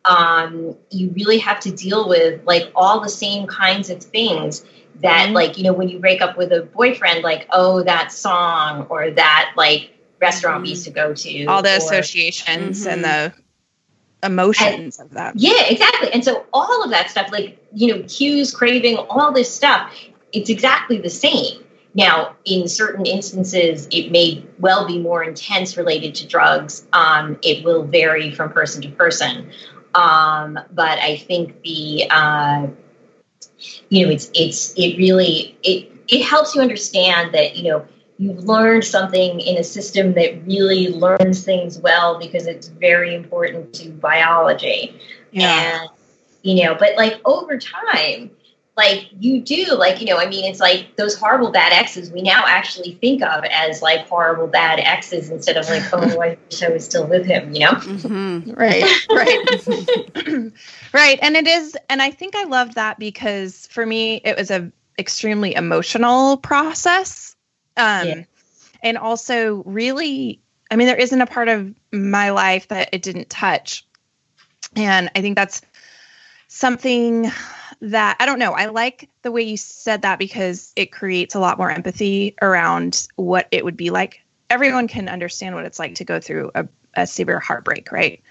S4: um, you really have to deal with like all the same kinds of things that mm-hmm. like you know when you break up with a boyfriend like oh that song or that like restaurant mm-hmm. we used to go to
S3: all the or, associations mm-hmm. and the emotions and, of that
S4: yeah exactly. And so all of that stuff like you know cues craving all this stuff it's exactly the same. Now in certain instances it may well be more intense related to drugs. Um, it will vary from person to person. Um, but i think the uh, you know it's it's it really it it helps you understand that you know you've learned something in a system that really learns things well because it's very important to biology yeah. and you know but like over time like you do like you know i mean it's like those horrible bad exes we now actually think of as like horrible bad exes instead of like oh i wish i was still with him you know
S3: mm-hmm. right right right and it is and i think i loved that because for me it was a extremely emotional process um yeah. and also really i mean there isn't a part of my life that it didn't touch and i think that's something that I don't know. I like the way you said that because it creates a lot more empathy around what it would be like. Everyone can understand what it's like to go through a, a severe heartbreak, right?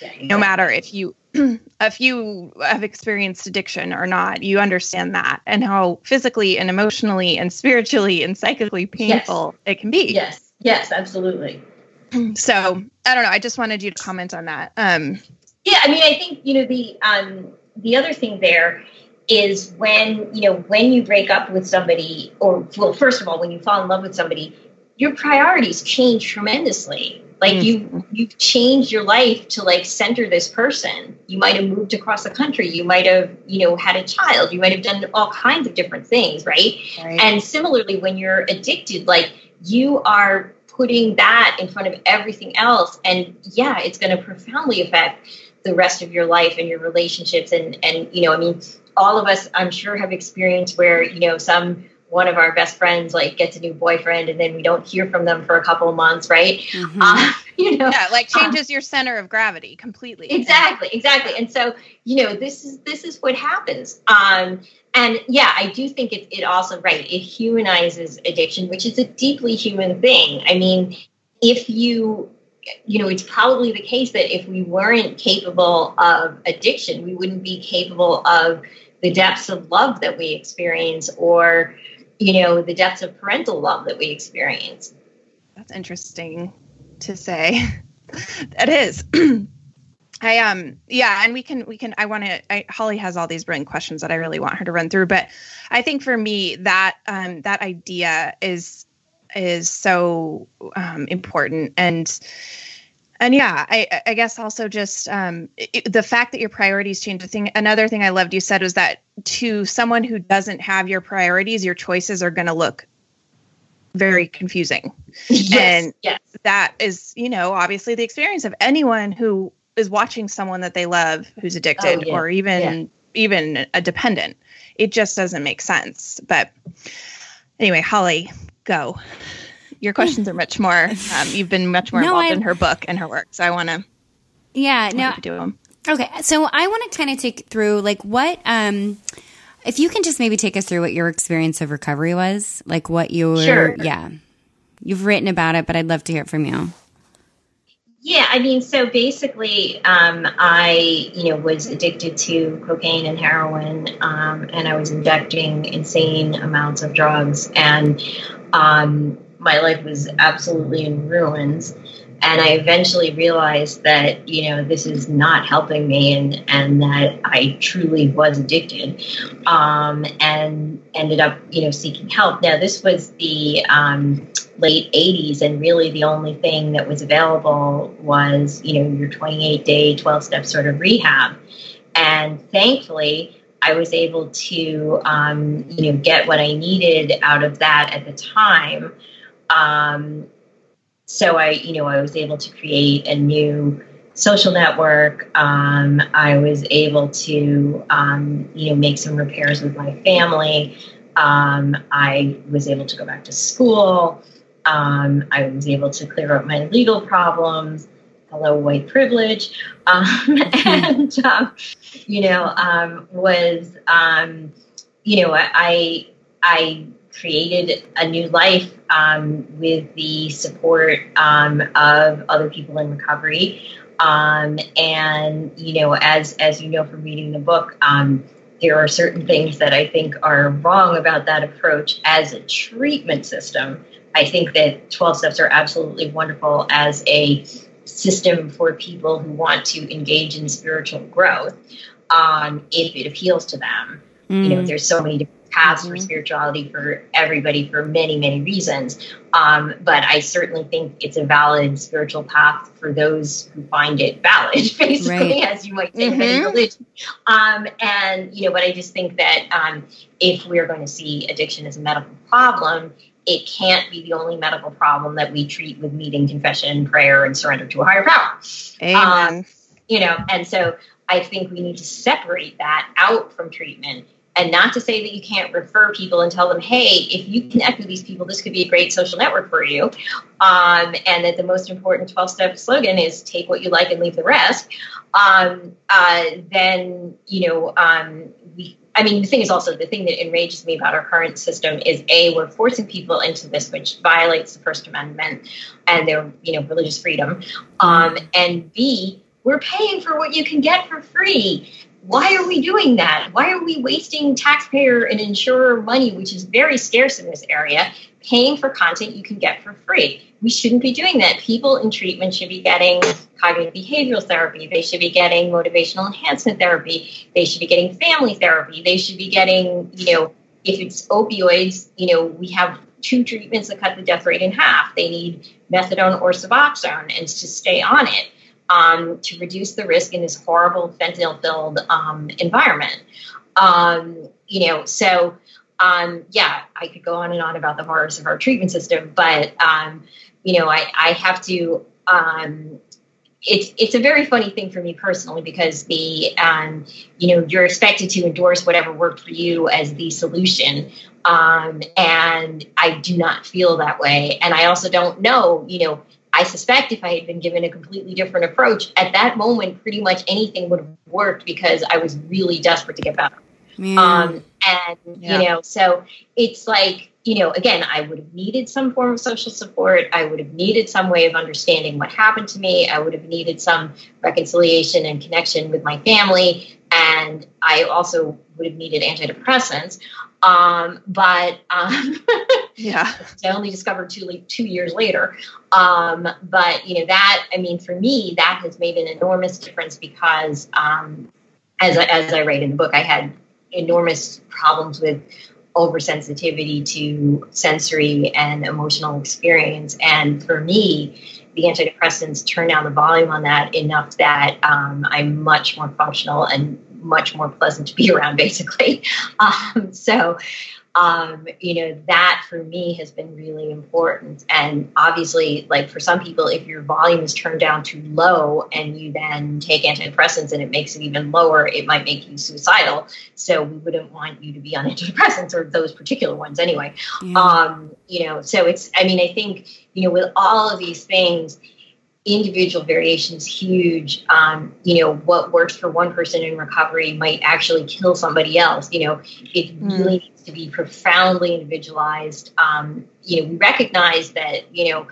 S3: Yeah. No matter if you if you have experienced addiction or not, you understand that and how physically and emotionally and spiritually and psychically painful yes. it can be.
S4: Yes. Yes, absolutely.
S3: So I don't know. I just wanted you to comment on that. Um,
S4: yeah, I mean, I think you know the um, the other thing there is when you know when you break up with somebody or well first of all when you fall in love with somebody your priorities change tremendously like mm-hmm. you you've changed your life to like center this person. You might have moved across the country. You might have you know had a child. You might have done all kinds of different things right, right. and similarly when you're addicted like you are putting that in front of everything else. And yeah it's going to profoundly affect the rest of your life and your relationships. And and you know i mean all of us i'm sure have experienced where you know some one of our best friends like gets a new boyfriend and then we don't hear from them for a couple of months right? Mm-hmm. uh,
S3: you know yeah like changes um, your center of gravity completely.
S4: Exactly exactly. And so you know this is this is what happens. Um and yeah i do think it, it also right it humanizes addiction which is a deeply human thing. I mean if you you know, it's probably the case that if we weren't capable of addiction, we wouldn't be capable of the depths of love that we experience or, you know, the depths of parental love that we experience.
S3: That's interesting to say. that is. I um yeah, and we can we can I want to Holly has all these brilliant questions that I really want her to run through, but I think for me that um that idea is is so um, important and and yeah i i guess also just um, it, the fact that your priorities change the thing another thing i loved you said was that to someone who doesn't have your priorities your choices are going to look very confusing
S4: yes, and yes.
S3: that is you know obviously the experience of anyone who is watching someone that they love who's addicted oh, yeah. or even yeah. even a dependent it just doesn't make sense but anyway holly go. Your questions are much more. Um, you've been much more no, involved I, in her book and her work, so I want to.
S2: Yeah. No. Do them. Okay, so I want to kind of take through like what um if you can just maybe take us through what your experience of recovery was, like what you were sure. yeah. You've written about it, but I'd love to hear it from you.
S4: Yeah, I mean, so basically, um, I you know was addicted to cocaine and heroin, um, and I was injecting insane amounts of drugs, and um, my life was absolutely in ruins and I eventually realized that you know this is not helping me, and and that I truly was addicted, um, and ended up you know seeking help. Now this was the um, late '80s, and really the only thing that was available was you know your 28 day, 12 step sort of rehab, and thankfully. I was able to, um, you know, get what I needed out of that at the time. Um, so I, you know, I was able to create a new social network. Um, I was able to, um, you know, make some repairs with my family. Um, I was able to go back to school. Um, I was able to clear up my legal problems. Hello, white privilege. Um, and, um, you know, was, you know, I, I created a new life um, with the support um, of other people in recovery. Um, and you know, as as you know from reading the book, um, there are certain things that I think are wrong about that approach as a treatment system. I think that 12 steps are absolutely wonderful as a system for people who want to engage in spiritual growth um, if it appeals to them. Mm. You know, mm. there's so many different paths mm-hmm. for spirituality for everybody for many, many reasons. Um, but I certainly think it's a valid spiritual path for those who find it valid, basically, right. as you might say, mm-hmm. any religion. Um, and, you know, but I just think that um, if we're going to see addiction as a medical problem, it can't be the only medical problem that we treat with meeting, confession, prayer, and surrender to a higher power.
S3: Amen. Um,
S4: you know, and so I think we need to separate that out from treatment and not to say that you can't refer people and tell them, hey, if you connect with these people, this could be a great social network for you. Um, and that the most important 12 step slogan is take what you like and leave the rest. Um, uh, then, you know, um, we, I mean, the thing is also the thing that enrages me about our current system is a we're forcing people into this, which violates the First Amendment and their you know religious freedom, um, and b we're paying for what you can get for free why are we doing that? Why are we wasting taxpayer and insurer money, which is very scarce in this area, paying for content you can get for free? We shouldn't be doing that. People in treatment should be getting cognitive behavioral therapy. They should be getting motivational enhancement therapy. They should be getting family therapy. They should be getting, you know, if it's opioids, you know, we have two treatments that cut the death rate in half. They need methadone or Suboxone and to stay on it um, to reduce the risk in this horrible fentanyl filled um, environment. Um, you know, so um, yeah, I could go on and on about the horrors of our treatment system, but um, you know, I, I have to. Um, it's it's a very funny thing for me personally because the you know you're expected to endorse whatever worked for you as the solution, and I do not feel that way, and I also don't know you know I suspect if I had been given a completely different approach at that moment, pretty much anything would have worked because I was really desperate to get better. Yeah. Um, and yeah. you know, so it's like you know, again, I would have needed some form of social support. I would have needed some way of understanding what happened to me. I would have needed some reconciliation and connection with my family. And I also would have needed antidepressants. Um, but um,
S3: yeah,
S4: I only discovered two two years later. Um, but you know that I mean, for me, that has made an enormous difference because um, as as I write in the book, I had enormous problems with oversensitivity to sensory and emotional experience, and for me. The antidepressants turn down the volume on that enough that um, I'm much more functional and much more pleasant to be around, basically. Um, so, um, you know, that for me has been really important. And obviously, like for some people, if your volume is turned down too low and you then take antidepressants and it makes it even lower, it might make you suicidal. So we wouldn't want you to be on antidepressants or those particular ones anyway. Yeah. Um, you know, so it's, I mean, I think, you know, with all of these things, individual variation is huge. Um, you know, what works for one person in recovery might actually kill somebody else. You know, it mm. really needs to be profoundly individualized. Um, you know, we recognize that, you know,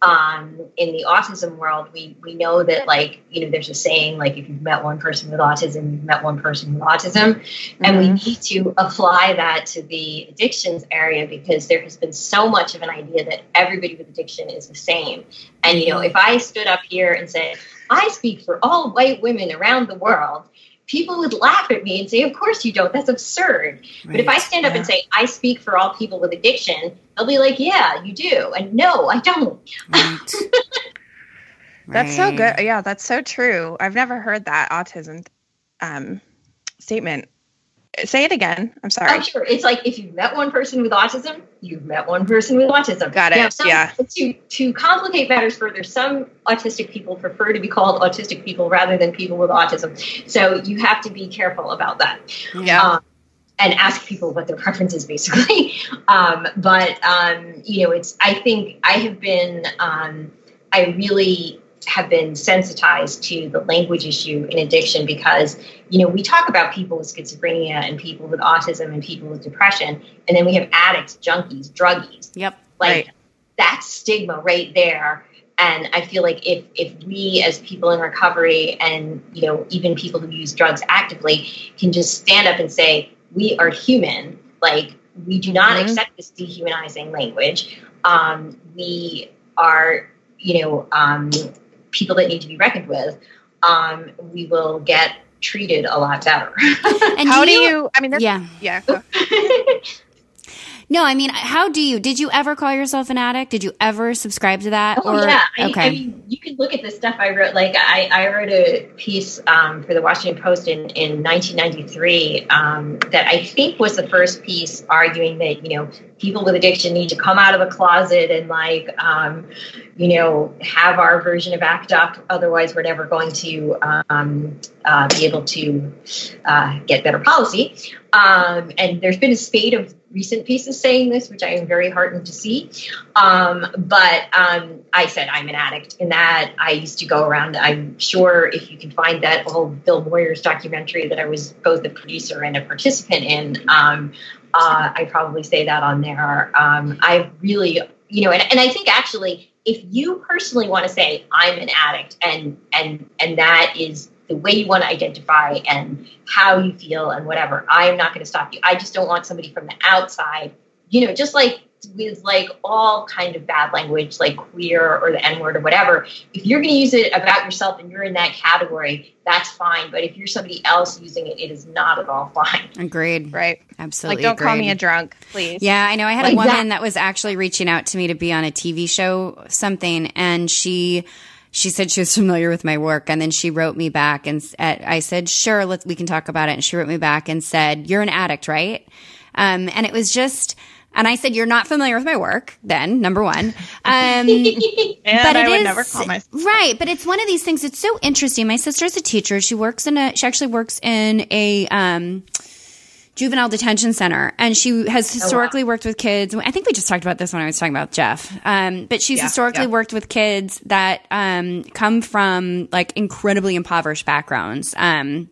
S4: um, in the autism world, we we know that like you know there's a saying like if you've met one person with autism, you've met one person with autism, mm-hmm. and we mm-hmm. need to apply that to the addictions area because there has been so much of an idea that everybody with addiction is the same. And you know, if I stood up here and said I speak for all white women around the world, people would laugh at me and say, Of course you don't. That's absurd. Right. But if I stand up yeah. and say, I speak for all people with addiction, they'll be like, Yeah, you do. And no, I don't. Right.
S3: that's so good. Yeah, that's so true. I've never heard that autism um, statement say it again. I'm sorry.
S4: Oh, sure. It's like if you've met one person with autism, you've met one person with autism.
S3: Got it.
S4: some,
S3: yeah.
S4: To to complicate matters further, some autistic people prefer to be called autistic people rather than people with autism. So you have to be careful about that.
S3: Yeah. Um,
S4: and ask people what their preference is, basically. Um, but um, you know, it's. I think I have been. Um, I really have been sensitized to the language issue in addiction because you know we talk about people with schizophrenia and people with autism and people with depression and then we have addicts junkies druggies
S2: yep
S4: like
S2: right.
S4: that's stigma right there and i feel like if if we as people in recovery and you know even people who use drugs actively can just stand up and say we are human like we do not mm-hmm. accept this dehumanizing language um, we are you know um, people that need to be reckoned with, um, we will get treated a lot better.
S3: and how do you, do you I mean, yeah, yeah.
S2: No, I mean, how do you? Did you ever call yourself an addict? Did you ever subscribe to that?
S4: Oh or, yeah, I, okay. I mean, you can look at the stuff I wrote. Like I, I wrote a piece um, for the Washington Post in in 1993 um, that I think was the first piece arguing that you know people with addiction need to come out of a closet and like um, you know have our version of ACT UP. Otherwise, we're never going to um, uh, be able to uh, get better policy. Um, and there's been a spate of recent pieces saying this, which I am very heartened to see. Um, but um, I said I'm an addict in that I used to go around. I'm sure if you can find that old Bill Moyers documentary that I was both a producer and a participant in, um, uh, I probably say that on there. Um, I really, you know, and, and I think actually, if you personally want to say I'm an addict, and and and that is the way you want to identify and how you feel and whatever. I am not going to stop you. I just don't want somebody from the outside, you know, just like with like all kind of bad language, like queer or the N word or whatever. If you're going to use it about yourself and you're in that category, that's fine. But if you're somebody else using it, it is not at all fine.
S2: Agreed.
S3: Right.
S2: Absolutely.
S3: Like, don't
S2: agreed.
S3: call me a drunk, please.
S2: Yeah, I know. I had like a woman that. that was actually reaching out to me to be on a TV show, something, and she she said she was familiar with my work and then she wrote me back and I said, sure, let's, we can talk about it. And she wrote me back and said, you're an addict, right? Um, and it was just, and I said, you're not familiar with my work then, number one. Um,
S3: and but I would is, never call myself.
S2: Right. But it's one of these things. It's so interesting. My sister's a teacher. She works in a, she actually works in a, um, juvenile detention center and she has historically oh, wow. worked with kids i think we just talked about this when i was talking about jeff um, but she's yeah, historically yeah. worked with kids that um, come from like incredibly impoverished backgrounds um,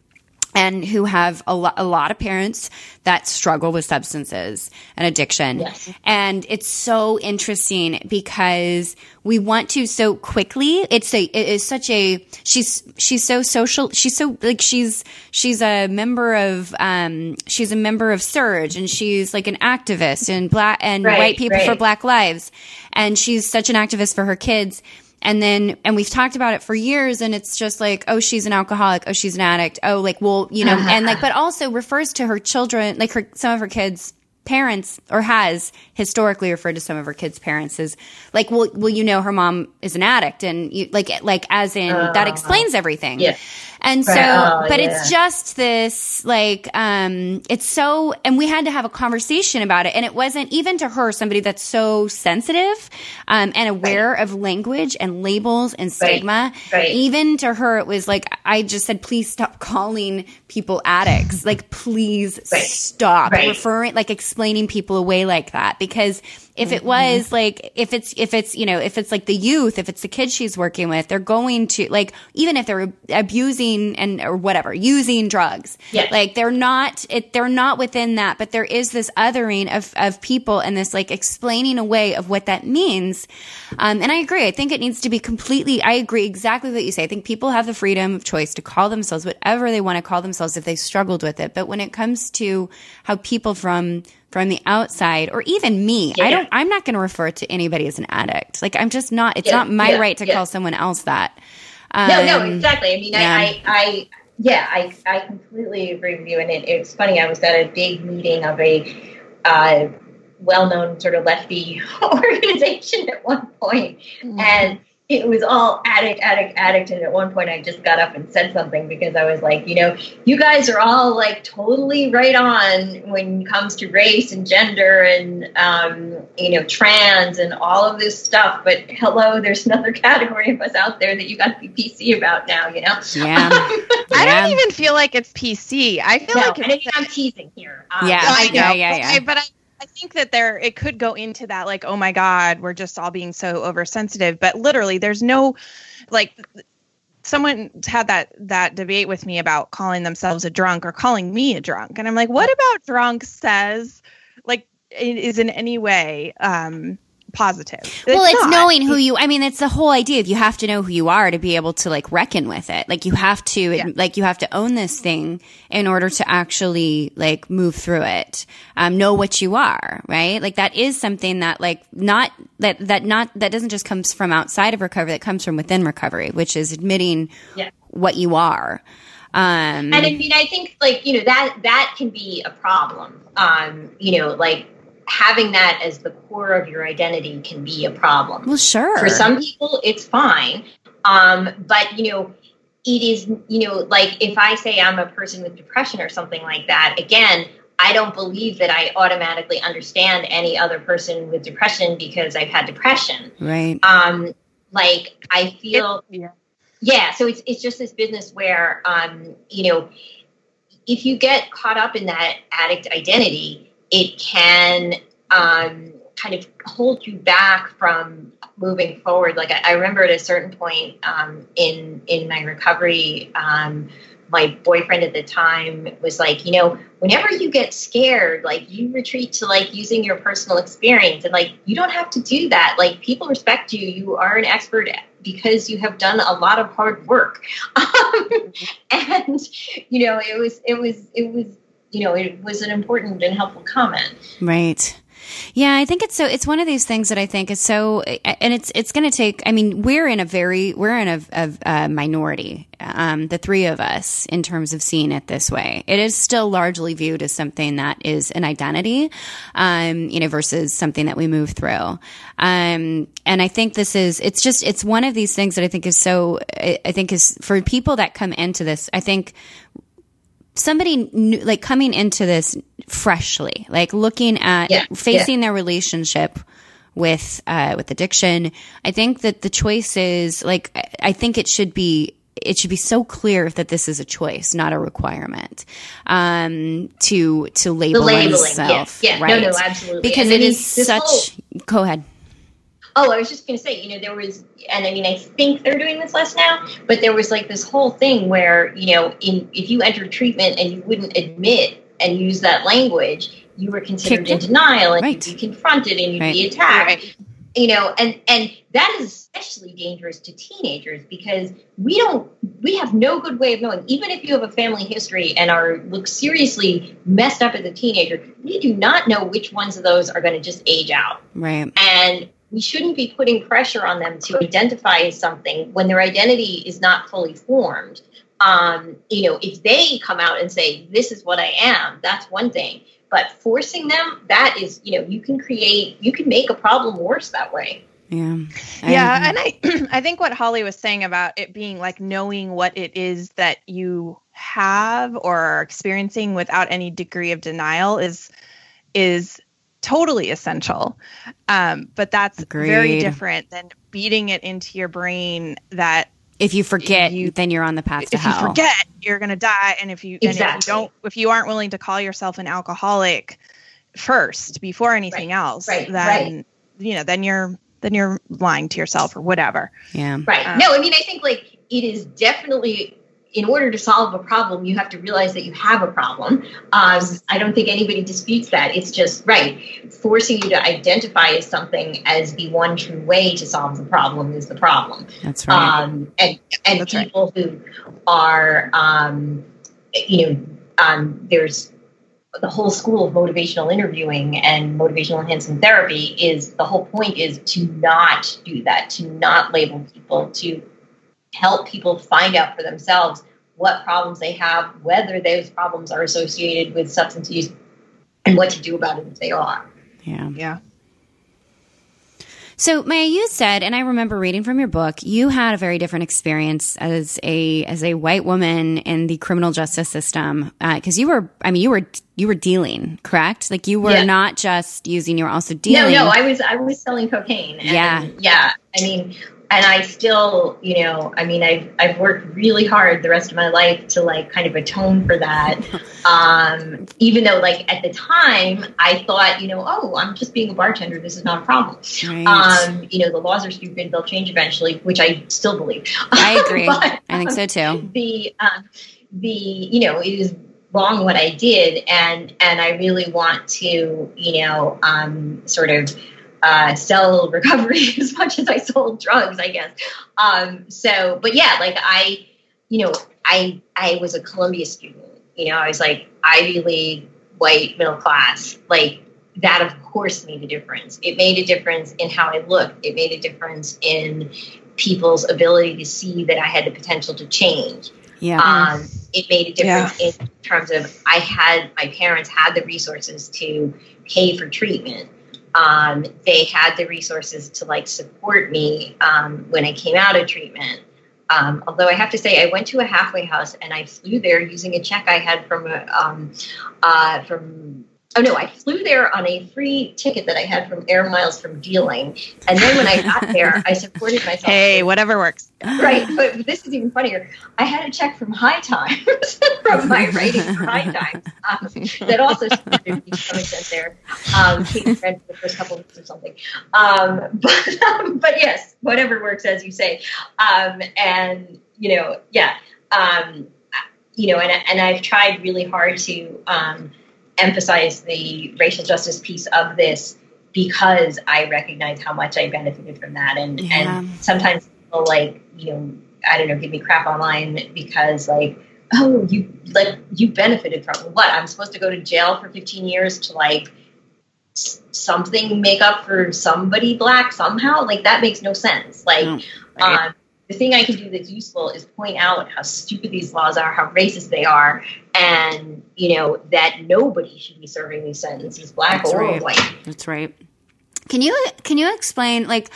S2: and who have a, lo- a lot of parents that struggle with substances and addiction.
S4: Yes.
S2: And it's so interesting because we want to so quickly. It's a, it is such a, she's, she's so social. She's so like, she's, she's a member of, um, she's a member of SURJ and she's like an activist and black and right, white people right. for black lives. And she's such an activist for her kids and then, and we've talked about it for years and it's just like, oh, she's an alcoholic. Oh, she's an addict. Oh, like, well, you know, uh-huh. and like, but also refers to her children, like her, some of her kids parents or has historically referred to some of her kids' parents as like, well, well, you know, her mom is an addict, and you like, like as in uh, that explains everything.
S4: Yeah.
S2: And so, oh, but yeah. it's just this like, um, it's so, and we had to have a conversation about it, and it wasn't even to her somebody that's so sensitive, um, and aware right. of language and labels and stigma.
S4: Right. Right.
S2: Even to her, it was like I just said, please stop calling people addicts. like, please stop referring, like explaining people away like that because if it was like if it's if it's you know if it's like the youth if it's the kids she's working with they're going to like even if they're abusing and or whatever using drugs
S4: Yeah.
S2: like they're not it they're not within that but there is this othering of of people and this like explaining away of what that means. Um, and i agree. I think it needs to be completely i agree exactly what you say. I think people have the freedom of choice to call themselves whatever they want to call themselves if they struggled with it. But when it comes to how people from from the outside or even me i don't i'm not going to refer to anybody as an addict like i'm just not it's
S4: Yeah,
S2: not my
S4: yeah,
S2: right to
S4: yeah.
S2: call someone else that
S4: no, no,
S2: Um,
S4: exactly. I mean,
S2: yeah.
S4: I, I, I, yeah, I, I completely agree with you. And it, it's funny. I was at a big meeting of a uh, well-known sort of lefty organization at one point, and it was all addict, addict, addict. And at one point, I just got up and said something because I was like, you know, you guys are all like totally right on when it comes to race and gender and um, you know trans and all of this stuff. But hello, there's another category of us out there that you got to be PC about now. You know.
S2: yeah
S3: I don't even feel like it's PC. I feel
S4: No,
S3: like
S4: and I
S3: it's
S4: mean, I'm teasing here. Um,
S2: Yeah.
S3: I know,
S2: Yeah, yeah,
S3: but
S2: yeah.
S3: I, but I, I think that there it could go into that like, oh my god, we're just all being so oversensitive. But literally, there's no like someone had that that debate with me about calling themselves a drunk or calling me a drunk, and I'm like, what about drunk says like it is in any way um positive?
S2: well, it's knowing who you. I mean, it's the whole idea. of You have to know who you are to be able to like reckon with it. Like you have to,
S3: Yeah.
S2: like you have to own this thing in order to actually like move through it. Um, know what you are, right? Like that is something that like not that that not that doesn't just comes from outside of recovery. That comes from within recovery, which is admitting
S4: Yeah.
S2: what you are. Um,
S4: and I mean, I think like you know that that can be a problem. Um, you know, like having that as the core of your identity can be a problem.
S2: well, sure.
S4: For some people, it's fine. Um, but you know, it is you know like if I say I'm a person with depression or something like that. Again, I don't believe that I automatically understand any other person with depression because I've had depression.
S2: right.
S4: Um, like I feel
S3: It- yeah.
S4: yeah so it's it's just this business where um you know if you get caught up in that addict identity it can um kind of hold you back from moving forward like i, I remember at a certain point um in in my recovery um my boyfriend at the time was like, you know, whenever you get scared, like you retreat to like using your personal experience and like you don't have to do that. Like people respect you. You are an expert because you have done a lot of hard work. Um, and you know, it was it was it was you know, it was an important and helpful comment.
S2: Right. Yeah, I think it's so. It's one of these things that I think is so, and it's it's going to take. I mean, we're in a very we're in a, a, a minority, um, the three of us, in terms of seeing it this way. It is still largely viewed as something that is an identity, um, you know, versus something that we move through. Um, and I think this is it's just it's one of these things that I think is so. I I think is for people that come into this. I think somebody new, like coming into this freshly, like looking at
S4: Yeah,
S2: facing their relationship with uh, with addiction. I think that the choice is like I- think it should be it should be so clear that this is a choice, not a requirement. Um, to to label
S4: The labeling,
S2: oneself,
S4: yeah, yeah,
S2: right?
S4: no, no, absolutely.
S2: because
S4: And
S2: it is such.
S4: whole-
S2: go ahead.
S4: Oh, I was just going to say, you know, there was, and I mean, I think they're doing this less now, but there was like this whole thing where, you know, in if you entered treatment and you wouldn't admit and use that language, you were considered in denial and
S2: Right.
S4: you'd be confronted and you'd be attacked.
S3: Right.
S4: You know, and and that is especially dangerous to teenagers because we don't we have no good way of knowing. Even if you have a family history and are look seriously messed up as a teenager, we do not know which ones of those are going to just age out
S2: Right.
S4: and we shouldn't be putting pressure on them to identify as something when their identity is not fully formed. Um, you know, if they come out and say, This is what I am, that's one thing. But forcing them, that is, you know, you can create, you can make a problem worse that way.
S2: Yeah. I
S3: yeah
S2: agree.
S3: and i i think what holly was saying about it being like knowing what it is that you have or are experiencing without any degree of denial is is totally essential um, but that's very different than beating it into your brain that
S2: if you forget,
S3: you-
S2: then you're on the path to hell.
S3: if you forget you're going to die and if you and if you don't if you aren't willing to call yourself an alcoholic first before anything
S4: Right,
S3: else,
S4: right,
S3: then you know, then you're then you're lying to yourself or whatever.
S2: Yeah.
S4: Right.
S3: Uh,
S4: no, I mean, I think like it is definitely in order to solve a problem, you have to realize that you have a problem. Um, I don't think anybody disputes that. It's just right forcing you to identify as something as the one true way to solve the problem is the problem.
S2: That's right.
S4: Um, and and
S3: That's right.
S4: people who are, um, you know, um, there's the whole school of motivational interviewing and motivational enhancement therapy is the whole point is to not do that, to not label people, to help people find out for themselves what problems they have, whether those problems are associated with substance use, and what to do about it if they are.
S2: yeah.
S3: Yeah.
S2: So, Maia, you said, and I remember reading from your book, you had a very different experience as a as a white woman in the criminal justice system uh, because you were, I mean, you were you were dealing, correct? Like you were
S4: Yeah.
S2: not just using, you were also dealing.
S4: No, no, I was I was selling cocaine. And,
S2: Yeah.
S4: yeah. I mean, and I still, you know, I mean, I've I've worked really hard the rest of my life to like kind of atone for that. Um, even though, like at the time, I thought, you know, oh, I'm just being a bartender. This is not a problem.
S2: Right.
S4: Um, you know, the laws are stupid. They'll change eventually, which I still believe.
S2: I agree.
S4: But,
S2: I think so too.
S4: the um, the you know it is wrong what I did, and and I really want to you know um, sort of uh, sell recovery as much as I sold drugs, I guess. Um, so, but yeah, like I, you know, I I was a Columbia student. You know, I was like Ivy League, white, middle class, like. That of course made a difference. It made a difference in how I looked. It made a difference in people's ability to see that I had the potential to change.
S2: Yeah.
S4: Um, it made a difference in terms of I had my parents had the resources to pay for treatment. Um, they had the resources to like support me um, when I came out of treatment. Um, although I have to say, I went to a halfway house and I flew there using a check I had from a, um, uh, from. Oh no! I flew there on a free ticket that I had from Air Miles from dealing, and then when I got there, I supported myself.
S3: Hey, whatever works.
S4: Right, but this is even funnier. I had a check from High Times from my rating for High Times um, that also supported me to some extent there. Um, rent for the first couple of weeks or something. Um, but um, but yes, whatever works, as you say. Um, and you know, yeah, um, you know, and and I've tried really hard to um, emphasize the racial justice piece of this because I recognize how much I benefited from that, and
S2: Yeah.
S4: and sometimes people like you know I don't know give me crap online because like oh you like you benefited from what? I'm supposed to go to jail for 15 years to like something make up for somebody black somehow? Like that makes no sense. Like um, the thing I can do that's useful is point out how stupid these laws are, how racist they are, and you know that nobody should be serving these sentences, black
S2: That's
S4: or
S2: right.
S4: white.
S2: That's right. Can you can you explain like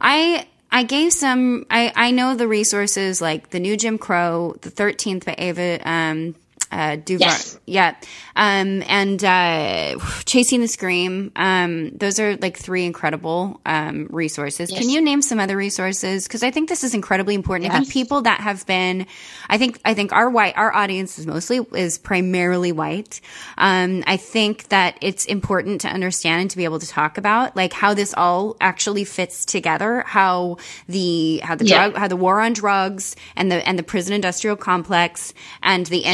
S2: I I gave some I I know the resources like the new Jim Crow, the 13th by Ava um uh Duvar.
S4: Yes.
S2: Yeah. Um and uh Chasing the Scream. Um those are like three incredible um resources. Can you name some other resources cuz I think this is incredibly important. I think people that have been I think I think our white our audience is mostly is primarily white. Um I think that it's important to understand and to be able to talk about like how this all actually fits together, how the how the
S4: Yeah.
S2: drug how the war on drugs and the and the prison industrial complex and the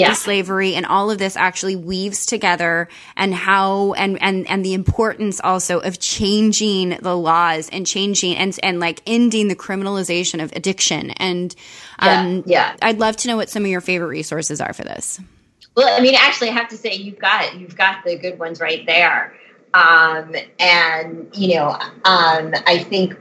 S2: anti-slavery and all of this actually weaves together and how and and and the importance also of changing the laws and changing and and like ending the criminalization of addiction and um
S4: yeah.
S2: I'd love to know what some of your favorite resources are for this.
S4: Well, I mean, actually, I have to say you've got you've got the good ones right there, um, and you know, um, I think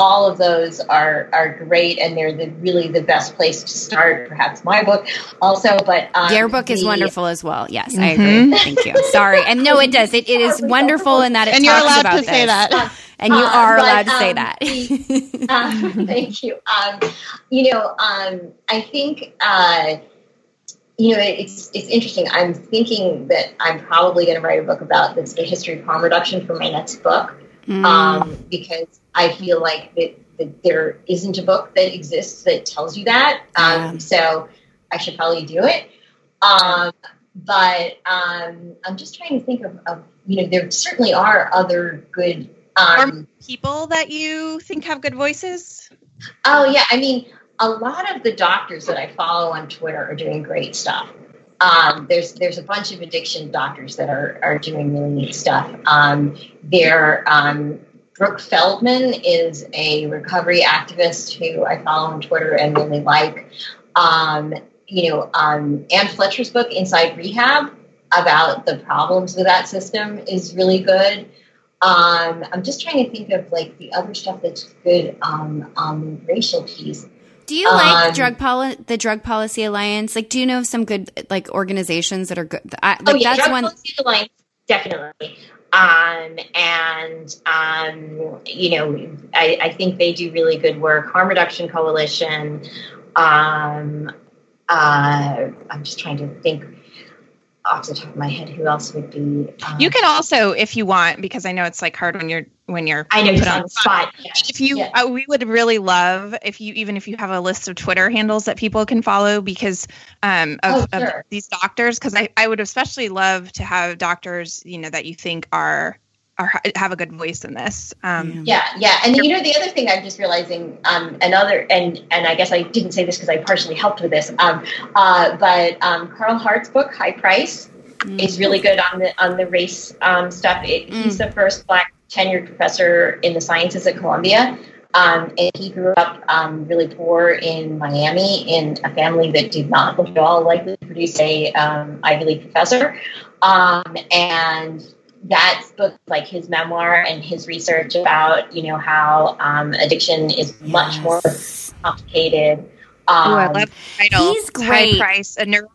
S4: all of those are are great, and they're the really the best place to start. Perhaps my book also, but um,
S2: Your book is wonderful as well. Yes, I agree. Thank you. Sorry. And no, it does. It, it is wonderful in that it
S3: And you're allowed
S2: about
S3: to say
S2: this.
S3: that.
S2: And you
S4: Uh,
S2: are
S4: but,
S2: allowed to say
S4: um,
S2: that.
S4: the- um, thank you. Um, you know, um, I think uh, you know it's it's interesting. I'm thinking that I'm probably going to write a book about the, the history of harm reduction for my next book
S2: Mm.
S4: um, because I feel like that, that there isn't a book that exists that tells you that. Um,
S2: Yeah.
S4: So I should probably do it. Um, but um, I'm just trying to think of, of, you know, there certainly are other good. Um,
S3: or people that you think have good voices?
S4: Oh, yeah. I mean, a lot of the doctors that I follow on Twitter are doing great stuff. Um, there's there's a bunch of addiction doctors that are are doing really neat stuff. Um, there, um, Brooke Feldman is a recovery activist who I follow on Twitter and really like. Um, you know, um, Ann Fletcher's book Inside Rehab about the problems with that system is really good. Um, I'm just trying to think of like the other stuff that's good um, on the racial piece.
S2: Do you like um, drug poli- the Drug Policy Alliance? Like, do you know some good like organizations that are good? I, like,
S4: oh yeah,
S2: that's
S4: Drug
S2: one.
S4: Policy Alliance definitely. Um, and um, you know, I, I, think they do really good work. Harm Reduction Coalition. Um, uh, I'm just trying to think off the top of my head who else would be.
S3: Um, you can also, if you want, because I know it's like hard when you're when you're
S4: I know put on the spot.
S3: If you, uh, we would really love if you even if you have a list of Twitter handles that people can follow because um, of, oh, sure. of these doctors. Because I I would especially love to have doctors you know that you think are are, have a good voice in this.
S4: Um, yeah, yeah, and you know the other thing I'm just realizing, um, another, and and I guess I didn't say this because I partially helped with this, um, uh, but um, Carl Hart's book High Price mm. is really good on the on the race um, stuff. It, mm. He's the first black tenured professor in the sciences at Columbia. Um, and he grew up um, really poor in Miami in a family that did not look at all likely to produce a um, Ivy League professor. Um, and that book, like his memoir and his research about, you know, how um, addiction is much yes. more complicated.
S3: Um, Ooh, I love the title.
S2: He's great.
S3: High price, a neuro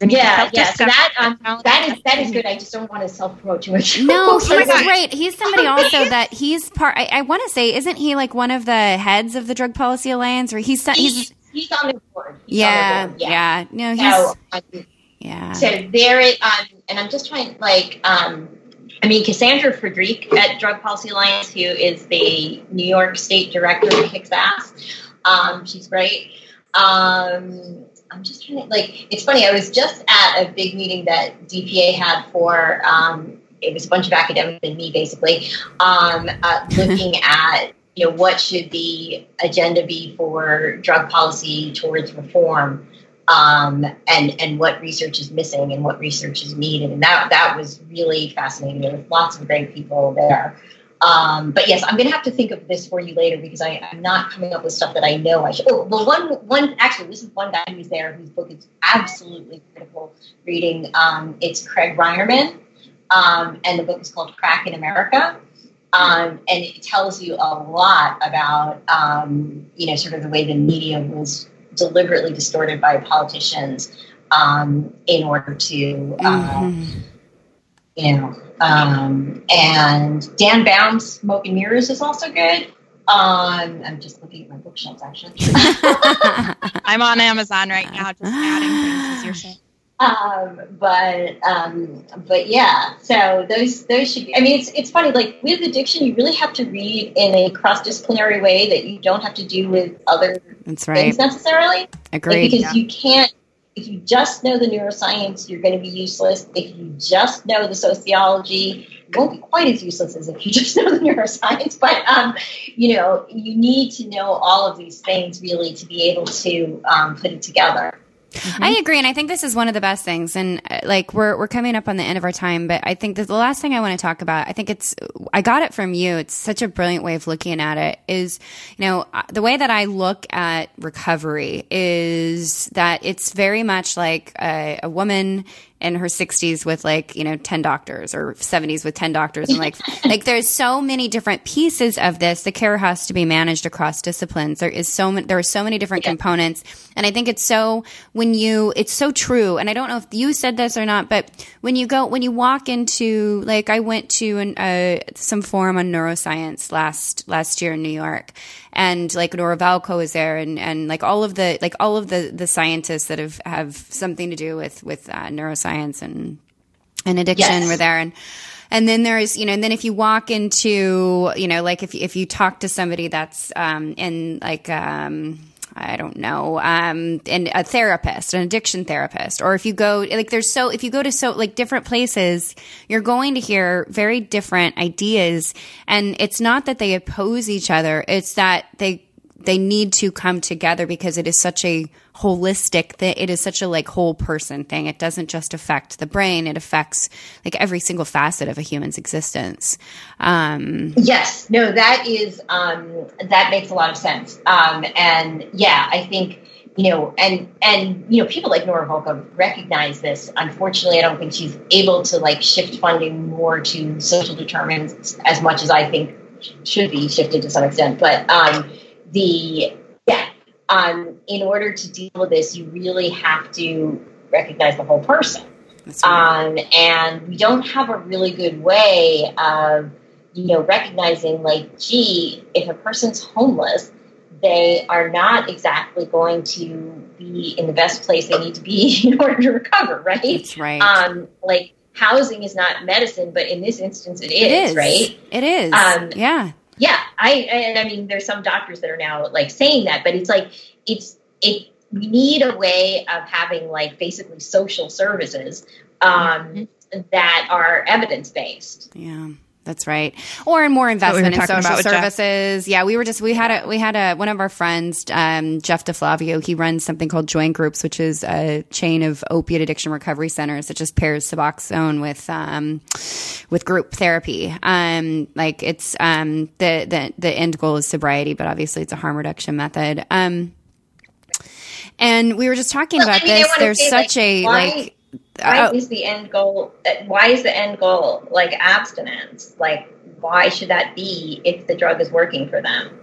S4: yeah, yeah. So that um, that is that is good. I just don't want to self promote too much.
S2: No, he's great. He's somebody also that he's part. I, I want to say, isn't he like one of the heads of the Drug Policy Alliance, or he's
S4: he's he's, on the board.
S2: He's yeah, the board. yeah, yeah. No, he's so, um, yeah.
S4: So there, it, um, and I'm just trying like um, I mean, Cassandra Frederique at Drug Policy Alliance, who is the New York State Director, kicks ass. Um, she's great. Um, I'm just trying to like. It's funny. I was just at a big meeting that DPA had for. Um, it was a bunch of academics and me, basically, um, uh, looking at you know what should the agenda be for drug policy towards reform um, and and what research is missing and what research is needed. And that that was really fascinating. There was lots of great people there. Um, but yes, I'm going to have to think of this for you later because I, am not coming up with stuff that I know I should. Oh, well, one one actually, this is one guy who's there whose book is absolutely critical reading. Um, it's Craig Reinarman, um, and the book is called Crack in America. Um, and it tells you a lot about um, you know sort of the way the media was deliberately distorted by politicians um, in order to, uh, mm-hmm. you know, um, and Dan Baum's Smoke and Mirrors is also good. Um, I'm just looking at my bookshelves actually.
S3: I'm on Amazon right now, just adding things as you're saying.
S4: Um, but um, but yeah, so those those should be. I mean, it's it's funny. Like with addiction, you really have to read in a cross disciplinary way that you don't have to do with other
S2: That's right.
S4: things necessarily.
S2: Agreed.
S4: Like, because yeah. you can't. If you just know the neuroscience, you're going to be useless. If you just know the sociology, it won't be quite as useless as if you just know the neuroscience. But um, you know, you need to know all of these things really to be able to um, put it together.
S2: Mm-hmm. I agree, and I think this is one of the best things. And uh, like we're we're coming up on the end of our time, but I think the last thing I want to talk about, I think it's I got it from you. It's such a brilliant way of looking at it. Is you know uh, the way that I look at recovery is that it's very much like a, a woman in her 60s with like you know 10 doctors or 70s with 10 doctors. And like like there's so many different pieces of this. The care has to be managed across disciplines. There is so many there are so many different yeah. components. And i think it's so when you it's so true. And i don't know if you said this or not but when you go when you walk into like i went to an, uh, some forum on neuroscience last last year in new york and like Nora Volkow is there, and and like all of the like all of the the scientists that have have something to do with with uh, neuroscience and and addiction yes. were there, and and then there's you know and then if you walk into you know like if if you talk to somebody that's um in like um I don't know, um, and a therapist, an addiction therapist, or if you go like there's so if you go to so like different places, you're going to hear very different ideas, and it's not that they oppose each other; it's that they they need to come together because it is such a holistic thing. It is such a like whole person thing. It doesn't just affect the brain; it affects like every single facet of a human's existence. Um,
S4: Yes, no, that is um, that makes a lot of sense. Um, and yeah, I think you know, and and you know, people like Nora Volkow recognize this. Unfortunately, I don't think she's able to like shift funding more to social determinants as much as I think should be shifted to some extent. But um, the yeah, um, in order to deal with this, you really have to recognize the whole person. Um, and we don't have a really good way of, you know, recognizing like, gee, if a person's homeless, they are not exactly going to be in the best place they need to be in order to recover, right?
S2: That's right.
S4: Um, like housing is not medicine, but in this instance, it is,
S2: it is
S4: right?
S2: It is.
S4: Um,
S2: yeah.
S4: Yeah, I and I mean, there's some doctors that are now like saying that, but it's like it's it. We need a way of having like basically social services um, that are evidence based.
S2: Yeah. That's right. Or in more investment in social
S3: about Jeff.
S2: services. Yeah, we were just we had a we had a one of our friends, um, Jeff DeFlavio. He runs something called Joint Groups, which is a chain of opiate addiction recovery centers that just pairs Suboxone with um, with group therapy. Um, like it's um, the the the end goal is sobriety, but obviously it's a harm reduction method. Um, and we were just talking
S4: Well,
S2: about
S4: I mean,
S2: this. There's
S4: say,
S2: such
S4: like,
S2: a
S4: why-
S2: like.
S4: Why is the end goal? uh, Why is the end goal like abstinence? Like, why should that be if the drug is working for them?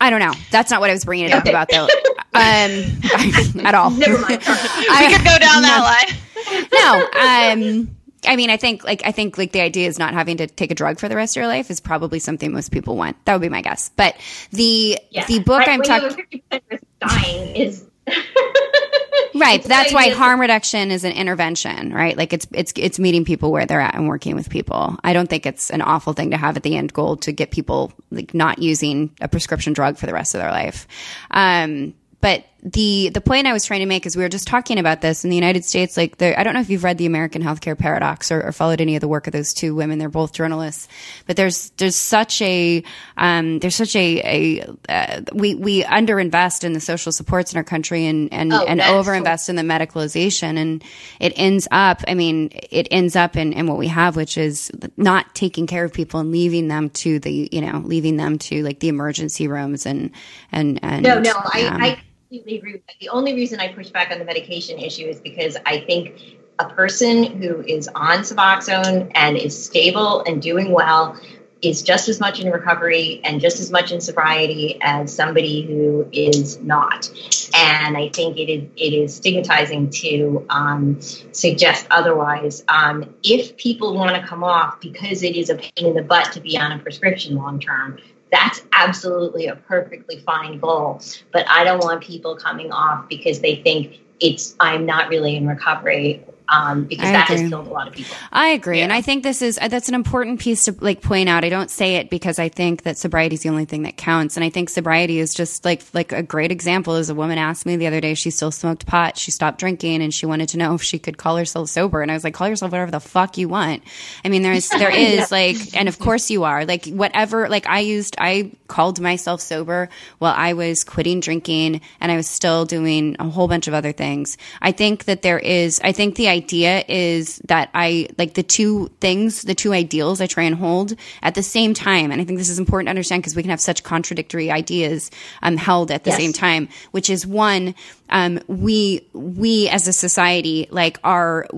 S2: I don't know. That's not what I was bringing it up
S4: Okay.
S2: about though. Um, at all.
S4: Never mind.
S2: I-
S3: we could go down that line.
S2: no. Um, I mean, I think like I think like the idea is not having to take a drug for the rest of your life is probably something most people want. That would be my guess. But the
S4: Yeah.
S2: the book
S4: Like,
S2: I'm talking
S4: you have a fifty percent risk of dying is
S2: right. That's why harm reduction is an intervention, right? Like it's it's it's meeting people where they're at and working with people. I don't think it's an awful thing to have at the end goal to get people like not using a prescription drug for the rest of their life. Um, but the the point I was trying to make is we were just talking about this in the United States. Like, the, I don't know if you've read the American Healthcare Paradox or, or followed any of the work of those two women. They're both journalists, but there's there's such a um, there's such a, a uh, we we underinvest in the social supports in our country and and
S4: Oh,
S2: and overinvest in the medicalization, and it ends up. I mean, it ends up in, in what we have, which is not taking care of people and leaving them to the you know leaving them to like the emergency rooms and and and
S4: No, no, I,
S2: um,
S4: I completely agree with that. The only reason I push back on the medication issue is because I think a person who is on Suboxone and is stable and doing well is just as much in recovery and just as much in sobriety as somebody who is not. And I think it is it is stigmatizing to um, suggest otherwise. Um, if people want to come off because it is a pain in the butt to be on a prescription long term, that's absolutely a perfectly fine goal. But I don't want people coming off because they think it's I'm not really in recovery um, because
S2: I
S4: that
S2: agree.
S4: has killed a lot of people.
S2: I agree, and I think this is uh, that's an important piece to like point out. I don't say it because I think that sobriety is the only thing that counts, and I think sobriety is just like like a great example. Is a woman asked me the other day, she still smoked pot, she stopped drinking, and she wanted to know if she could call herself sober, and I was like, call yourself whatever the fuck you want. I mean, there's there is like, and of course you are like whatever. Like I used, I called myself sober while I was quitting drinking, and I was still doing a whole bunch of other things. I think that there is, I think the idea is that I like the two things, the two ideals I try and hold at the same time. And I think this is important to understand because we can have such contradictory ideas um, held at the
S4: Yes.
S2: same time, which is one, um, we, we as a society, like are,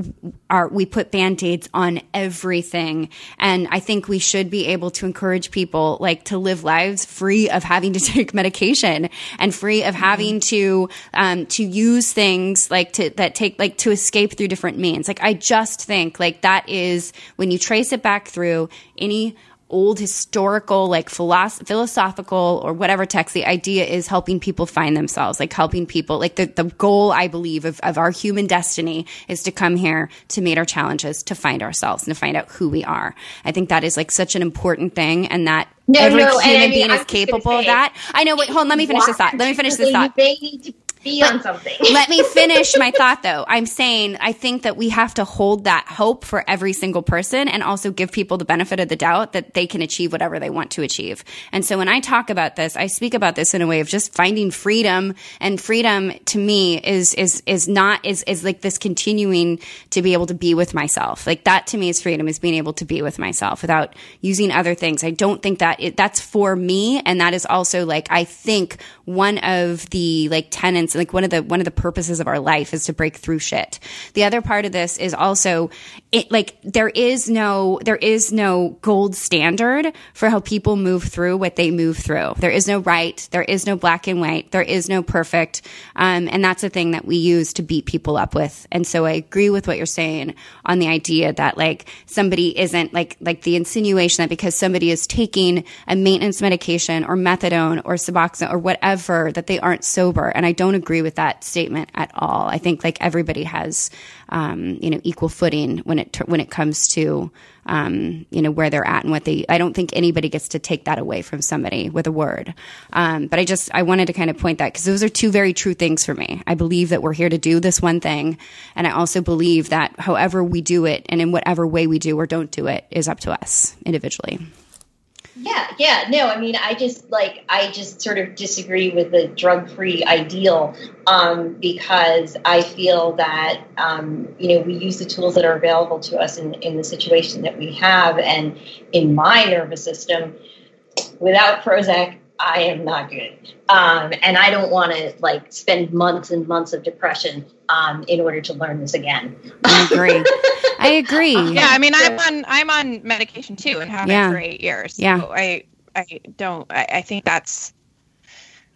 S2: are, we put band-aids on everything. And I think we should be able to encourage people like to live lives free of having to take medication and free of having to, um, to use things like to, that take, like to escape through different means. Like I just think like that is when you trace it back through any old historical like philosoph- philosophical or whatever text the idea is helping people find themselves like helping people like the, the goal i believe of, of our human destiny is to come here to meet our challenges to find ourselves and to find out who we are. I think that is like such an important thing and that
S4: No,
S2: every
S4: no,
S2: human
S4: I mean,
S2: being
S4: I'm
S2: is capable of that. I know wait hold on let me finish this thought. Let me finish this thought.
S4: may need to be on something.
S2: let me finish my thought though. I'm saying I think that we have to hold that hope for every single person and also give people the benefit of the doubt that they can achieve whatever they want to achieve. And so when I talk about this, I speak about this in a way of just finding freedom and freedom to me is is is not is is like this continuing to be able to be with myself. Like that to me is freedom is being able to be with myself without using other things. I don't think that it, that's for me and that is also like I think one of the like tenets like one of the one of the purposes of our life is to break through shit. The other part of this is also it like there is no there is no gold standard for how people move through what they move through. There is no right, there is no black and white, there is no perfect. Um, and that's a thing that we use to beat people up with. And so I agree with what you're saying on the idea that like somebody isn't like like the insinuation that because somebody is taking a maintenance medication or methadone or Suboxone or whatever that they aren't sober. And I don't agree with that statement at all. I think like everybody has um, you know equal footing when it when it comes to um, you know where they're at and what they. I don't think anybody gets to take that away from somebody with a word. Um, but I just I wanted to kind of point that because those are two very true things for me. I believe that we're here to do this one thing, and I also believe that however we do it and in whatever way we do or don't do it is up to us individually.
S4: Yeah, yeah. No, I mean, I just like I just sort of disagree with the drug-free ideal um, because I feel that um, you know we use the tools that are available to us in in the situation that we have, and in my nervous system, without Prozac, I am not good, um, and I don't want to like spend months and months of depression um, in order to learn this again.
S2: I agree. I agree.
S3: Yeah, I mean, I'm on I'm on medication too, and have
S2: Yeah.
S3: been for eight years.
S2: Yeah.
S3: So I I don't. I, I think that's.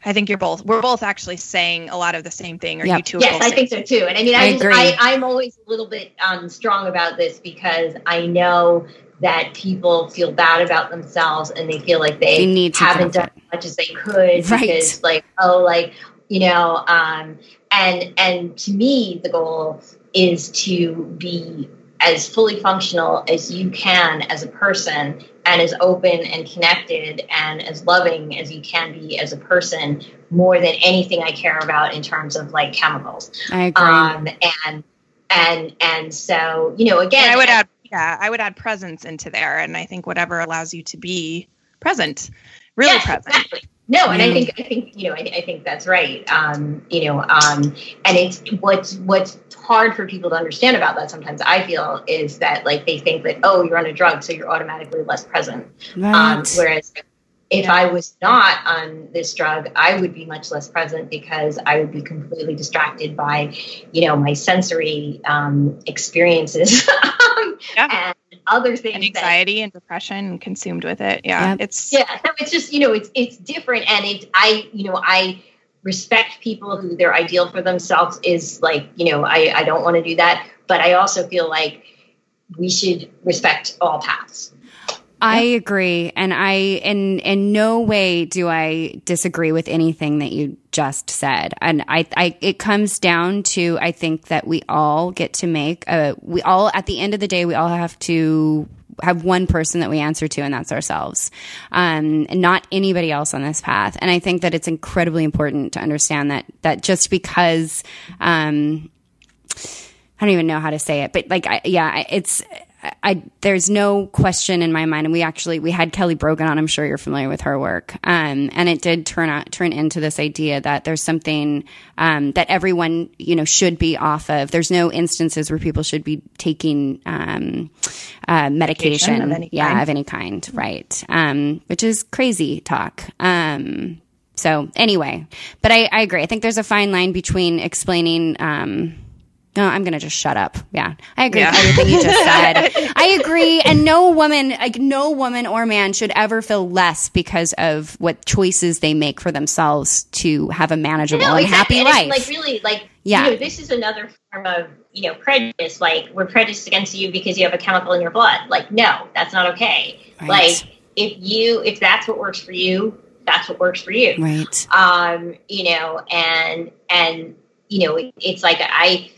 S3: I think you're both. We're both actually saying a lot of the same thing. Or
S2: Yep.
S3: you two? are
S4: Yes,
S3: both
S4: I think so too. And I mean, I,
S2: I
S4: just,
S2: agree.
S4: I, I'm always a little bit um, strong about this because I know that people feel bad about themselves and they feel like they,
S2: They need to
S4: haven't done as much as they could
S2: Right.
S4: because, like, oh, like you know, um, and and to me, the goal is to be as fully functional as you can as a person and as open and connected and as loving as you can be as a person more than anything I care about in terms of like chemicals.
S2: I agree.
S4: Um, and and and so you know again
S3: And I would add, yeah, I would add presence into there, and I think whatever allows you to be present, really
S4: Yes,
S3: present.
S4: exactly. No, and I
S2: Mm.
S4: think I think you know I, I think that's right. Um, you know, um, and it's what's what's hard for people to understand about that. Sometimes I feel is that like they think that oh you're on a drug so you're automatically less present.
S2: right.
S4: Um, whereas if I was not on this drug, I would be much less present because I would be completely distracted by, you know, my sensory um, experiences
S3: Yeah.
S4: And other things.
S3: And
S4: that-
S3: and depression consumed with it. Yeah,
S2: Yep.
S3: it's
S4: yeah, no, it's just you know, it's it's different, and it I you know I respect people who their ideal for themselves is like you know I I don't want to do that, but I also feel like we should respect all paths.
S2: I agree, and I in in no way do I disagree with anything that you just said. And I, I it comes down to I think that we all get to make a we all at the end of the day we all have to have one person that we answer to, and that's ourselves, um, and not anybody else on this path. And I think that it's incredibly important to understand that that just because. Um, I don't even know how to say it, but like, I, yeah, it's, I, there's no question in my mind. And we actually, we had Kelly Brogan on. I'm sure you're familiar with her work. Um, and it did turn out, turn into this idea that there's something, um, that everyone, you know, should be off of. There's no instances where people should be taking, um, uh, medication.
S3: of any
S2: yeah,
S3: kind.
S2: of any kind. Right. Um, which is crazy talk. Um, so anyway, but I, I agree. I think there's a fine line between explaining, um, no, I'm going to just shut up. Yeah. I agree
S3: Yeah.
S2: with everything you just said. I agree. And no woman, like no woman or man should ever feel less because of what choices they make for themselves to have a manageable and happy
S4: And
S2: life.
S4: like really, like
S2: Yeah.
S4: you know, this is another form of you know prejudice. Like we're prejudiced against you because you have a chemical in your blood. Like no, that's not okay.
S2: Right.
S4: Like if you if that's what works for you, that's what works for you.
S2: Right.
S4: Um, you know, and and you know, it, it's like I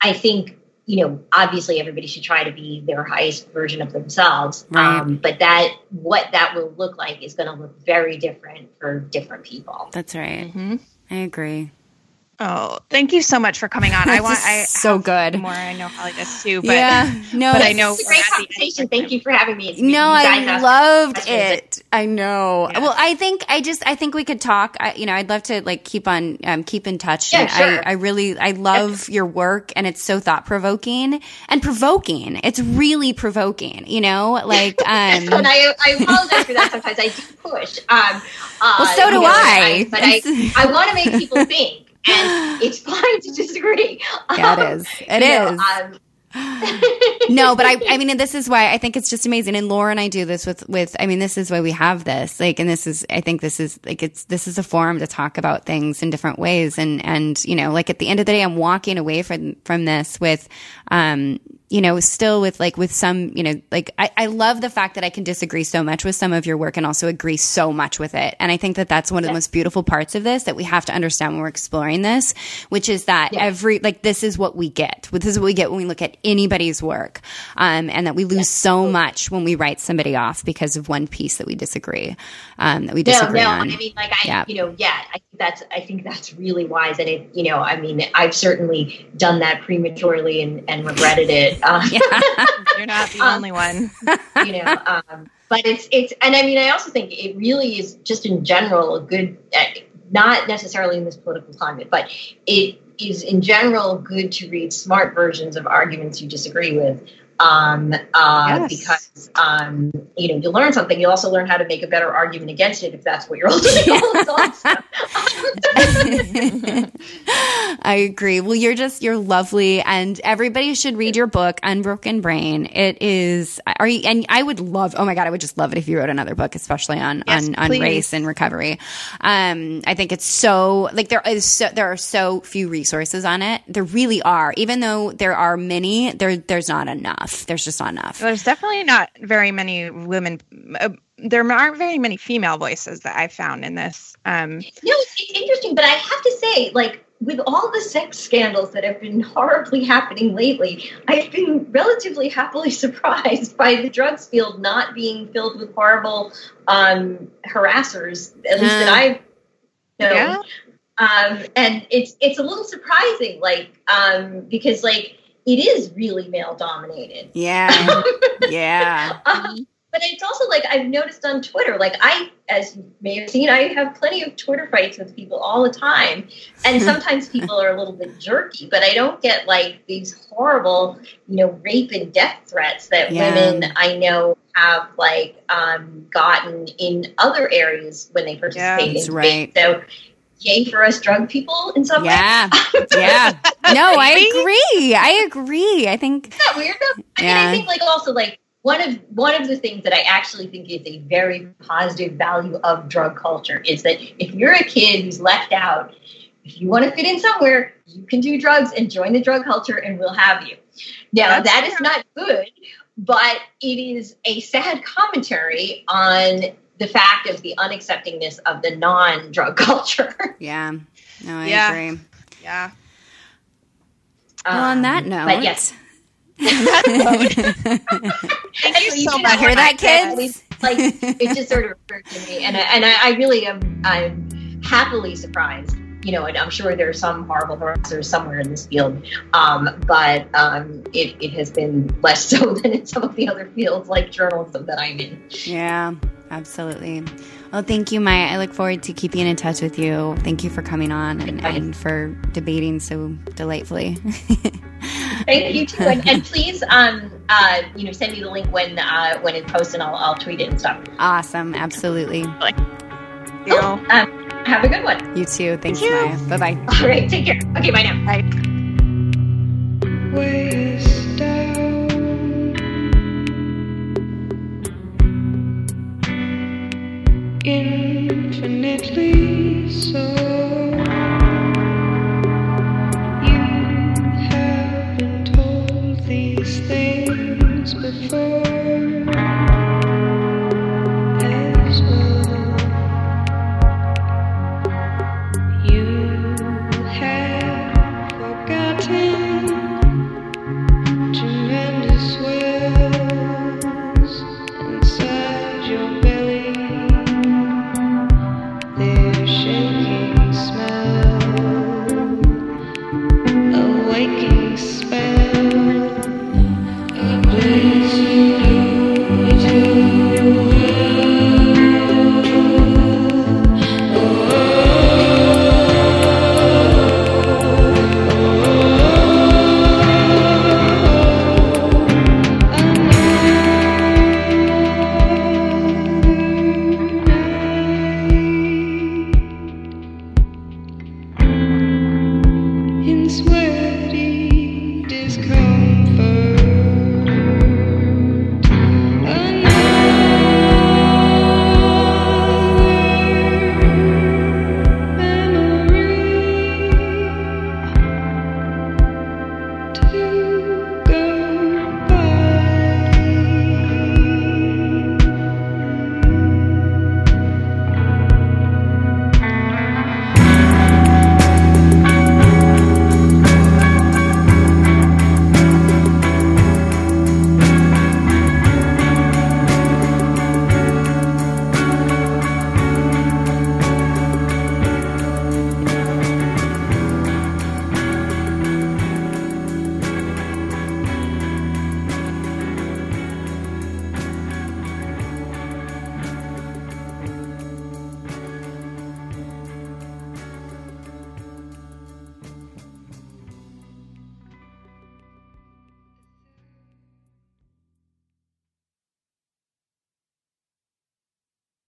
S4: I think you know, obviously everybody should try to be their highest version of themselves.
S2: Right.
S4: Um, but that what that will look like is going to look very different for different people.
S2: That's right.
S3: Mm-hmm.
S2: I agree.
S3: Oh, thank you so much for coming on. I want I
S2: so good.
S3: more. I know Holly does too, but
S2: yeah. No.
S3: but I know
S4: It's a great
S3: we're at the end of
S4: conversation. Thank you for having me. It's-
S2: No, I loved
S4: questions
S2: it. I know.
S3: Yeah.
S2: Well, I think I just I think we could talk. I, you know, I'd love to like keep on um, keep in touch.
S4: Yeah,
S2: And
S4: sure.
S2: I, I really I love your work, and it's so thought provoking and provoking. It's really provoking. You know, like
S4: and
S2: um.
S4: I, I apologize for that. Sometimes I do push. Um, uh,
S2: Well, so
S4: you
S2: do
S4: know,
S2: I.
S4: but I, I want to make people think, and it's fine to disagree.
S2: Yeah, it
S4: Um,
S2: is. It
S4: you know, um,
S2: no, but I, I mean, this is why I think it's just amazing. And Laura and I do this with, with, I mean, this is why we have this, like, and this is, I think this is like, it's, this is a forum to talk about things in different ways. And, and, you know, like at the end of the day, I'm walking away from, from this with, um, you know, still with like, with some, you know, like, I, I love the fact that I can disagree so much with some of your work and also agree so much with it. And I think that that's one of the most beautiful parts of this that we have to understand when we're exploring this, which is that
S4: Yeah.
S2: every, like, this is what we get. This is what we get when we look at anybody's work. Um, and that we lose so much when we write somebody off because of one piece that we disagree, um, that we
S4: no,
S2: disagree
S4: no.
S2: on.
S4: I mean, like I,
S2: Yeah.
S4: you know, yeah. I think that's, I think that's really wise, and it, you know, I mean, I've certainly done that prematurely and, and regretted it. Uh,
S3: You're not the
S4: Um,
S3: only one.
S4: you know um, but it's it's and i mean i also think it really is just in general a good uh, not necessarily in this political climate but it is in general good to read smart versions of arguments you disagree with um, uh,
S3: Yes.
S4: because um, you know you learn something you also learn how to make a better argument against it if that's what your ultimate goal is.
S2: I agree. Well, you're just you're lovely, and everybody should read your book, Unbroken Brain. It is. Are you? And I would love. Oh my god, I would just love it if you wrote another book, especially on
S3: Yes,
S2: on, on race and recovery. Um, I think it's so like there is so there are so few resources on it. There really are. Even though there are many, there there's not enough. There's just not enough.
S3: There's definitely not very many women. Uh, there aren't very many female voices that I've found in this. Um,
S4: No, it's, it's interesting, but I have to say, like, with all the sex scandals that have been horribly happening lately, I've been relatively happily surprised by the drugs field not being filled with horrible um, harassers, at least that
S2: Uh,
S4: I know.
S3: Yeah.
S4: Um, and it's it's a little surprising, like, um, because like it is really male dominated.
S2: Yeah, yeah.
S4: Um, but it's also like I've noticed on Twitter, like I, as you may have seen, I have plenty of Twitter fights with people all the time. And sometimes people are a little bit jerky, but I don't get like these horrible, you know, rape and death threats that
S2: Yeah.
S4: women I know have like um, gotten in other areas when they participate
S2: that's
S4: in
S2: right.
S4: So yay for us drug people in some way.
S2: Yeah, yeah. No, I agree. I agree. I think
S4: Isn't that weird though? I
S2: Yeah.
S4: mean, I think like also like one of one of the things that I actually think is a very positive value of drug culture is that if you're a kid who's left out, if you want to fit in somewhere, you can do drugs and join the drug culture, and we'll have you. Now
S3: That's
S4: that is not good, but it is a sad commentary on the fact of the unacceptingness of the non-drug culture.
S2: yeah. No, I
S3: Yeah.
S2: agree.
S3: yeah.
S2: Well, on
S4: Um,
S2: that note,
S4: but yes,
S3: Thank you so
S4: can
S3: much.
S2: Hear that,
S4: Yeah,
S2: kids?
S4: like it just sort of occurred to me, and I, and I, I really am I'm happily surprised. You know, and I'm sure there are some horrible harassers somewhere in this field, um, but um, it, it has been less so than in some of the other fields like journalism that I'm in.
S2: Yeah, absolutely. Well, thank you, Maia. I look forward to keeping in touch with you. Thank you for coming on and, and for debating so delightfully.
S4: Thank you too, and, and please, um, uh, you know, send me the link when uh, when it posts, and I'll, I'll tweet it and stuff.
S2: awesome. Absolutely.
S3: You
S4: Oh, um, have a good one.
S2: You too. Thanks,
S3: you.
S2: Maia. Bye bye.
S4: All right, take care. Okay, bye now.
S1: Bye. down.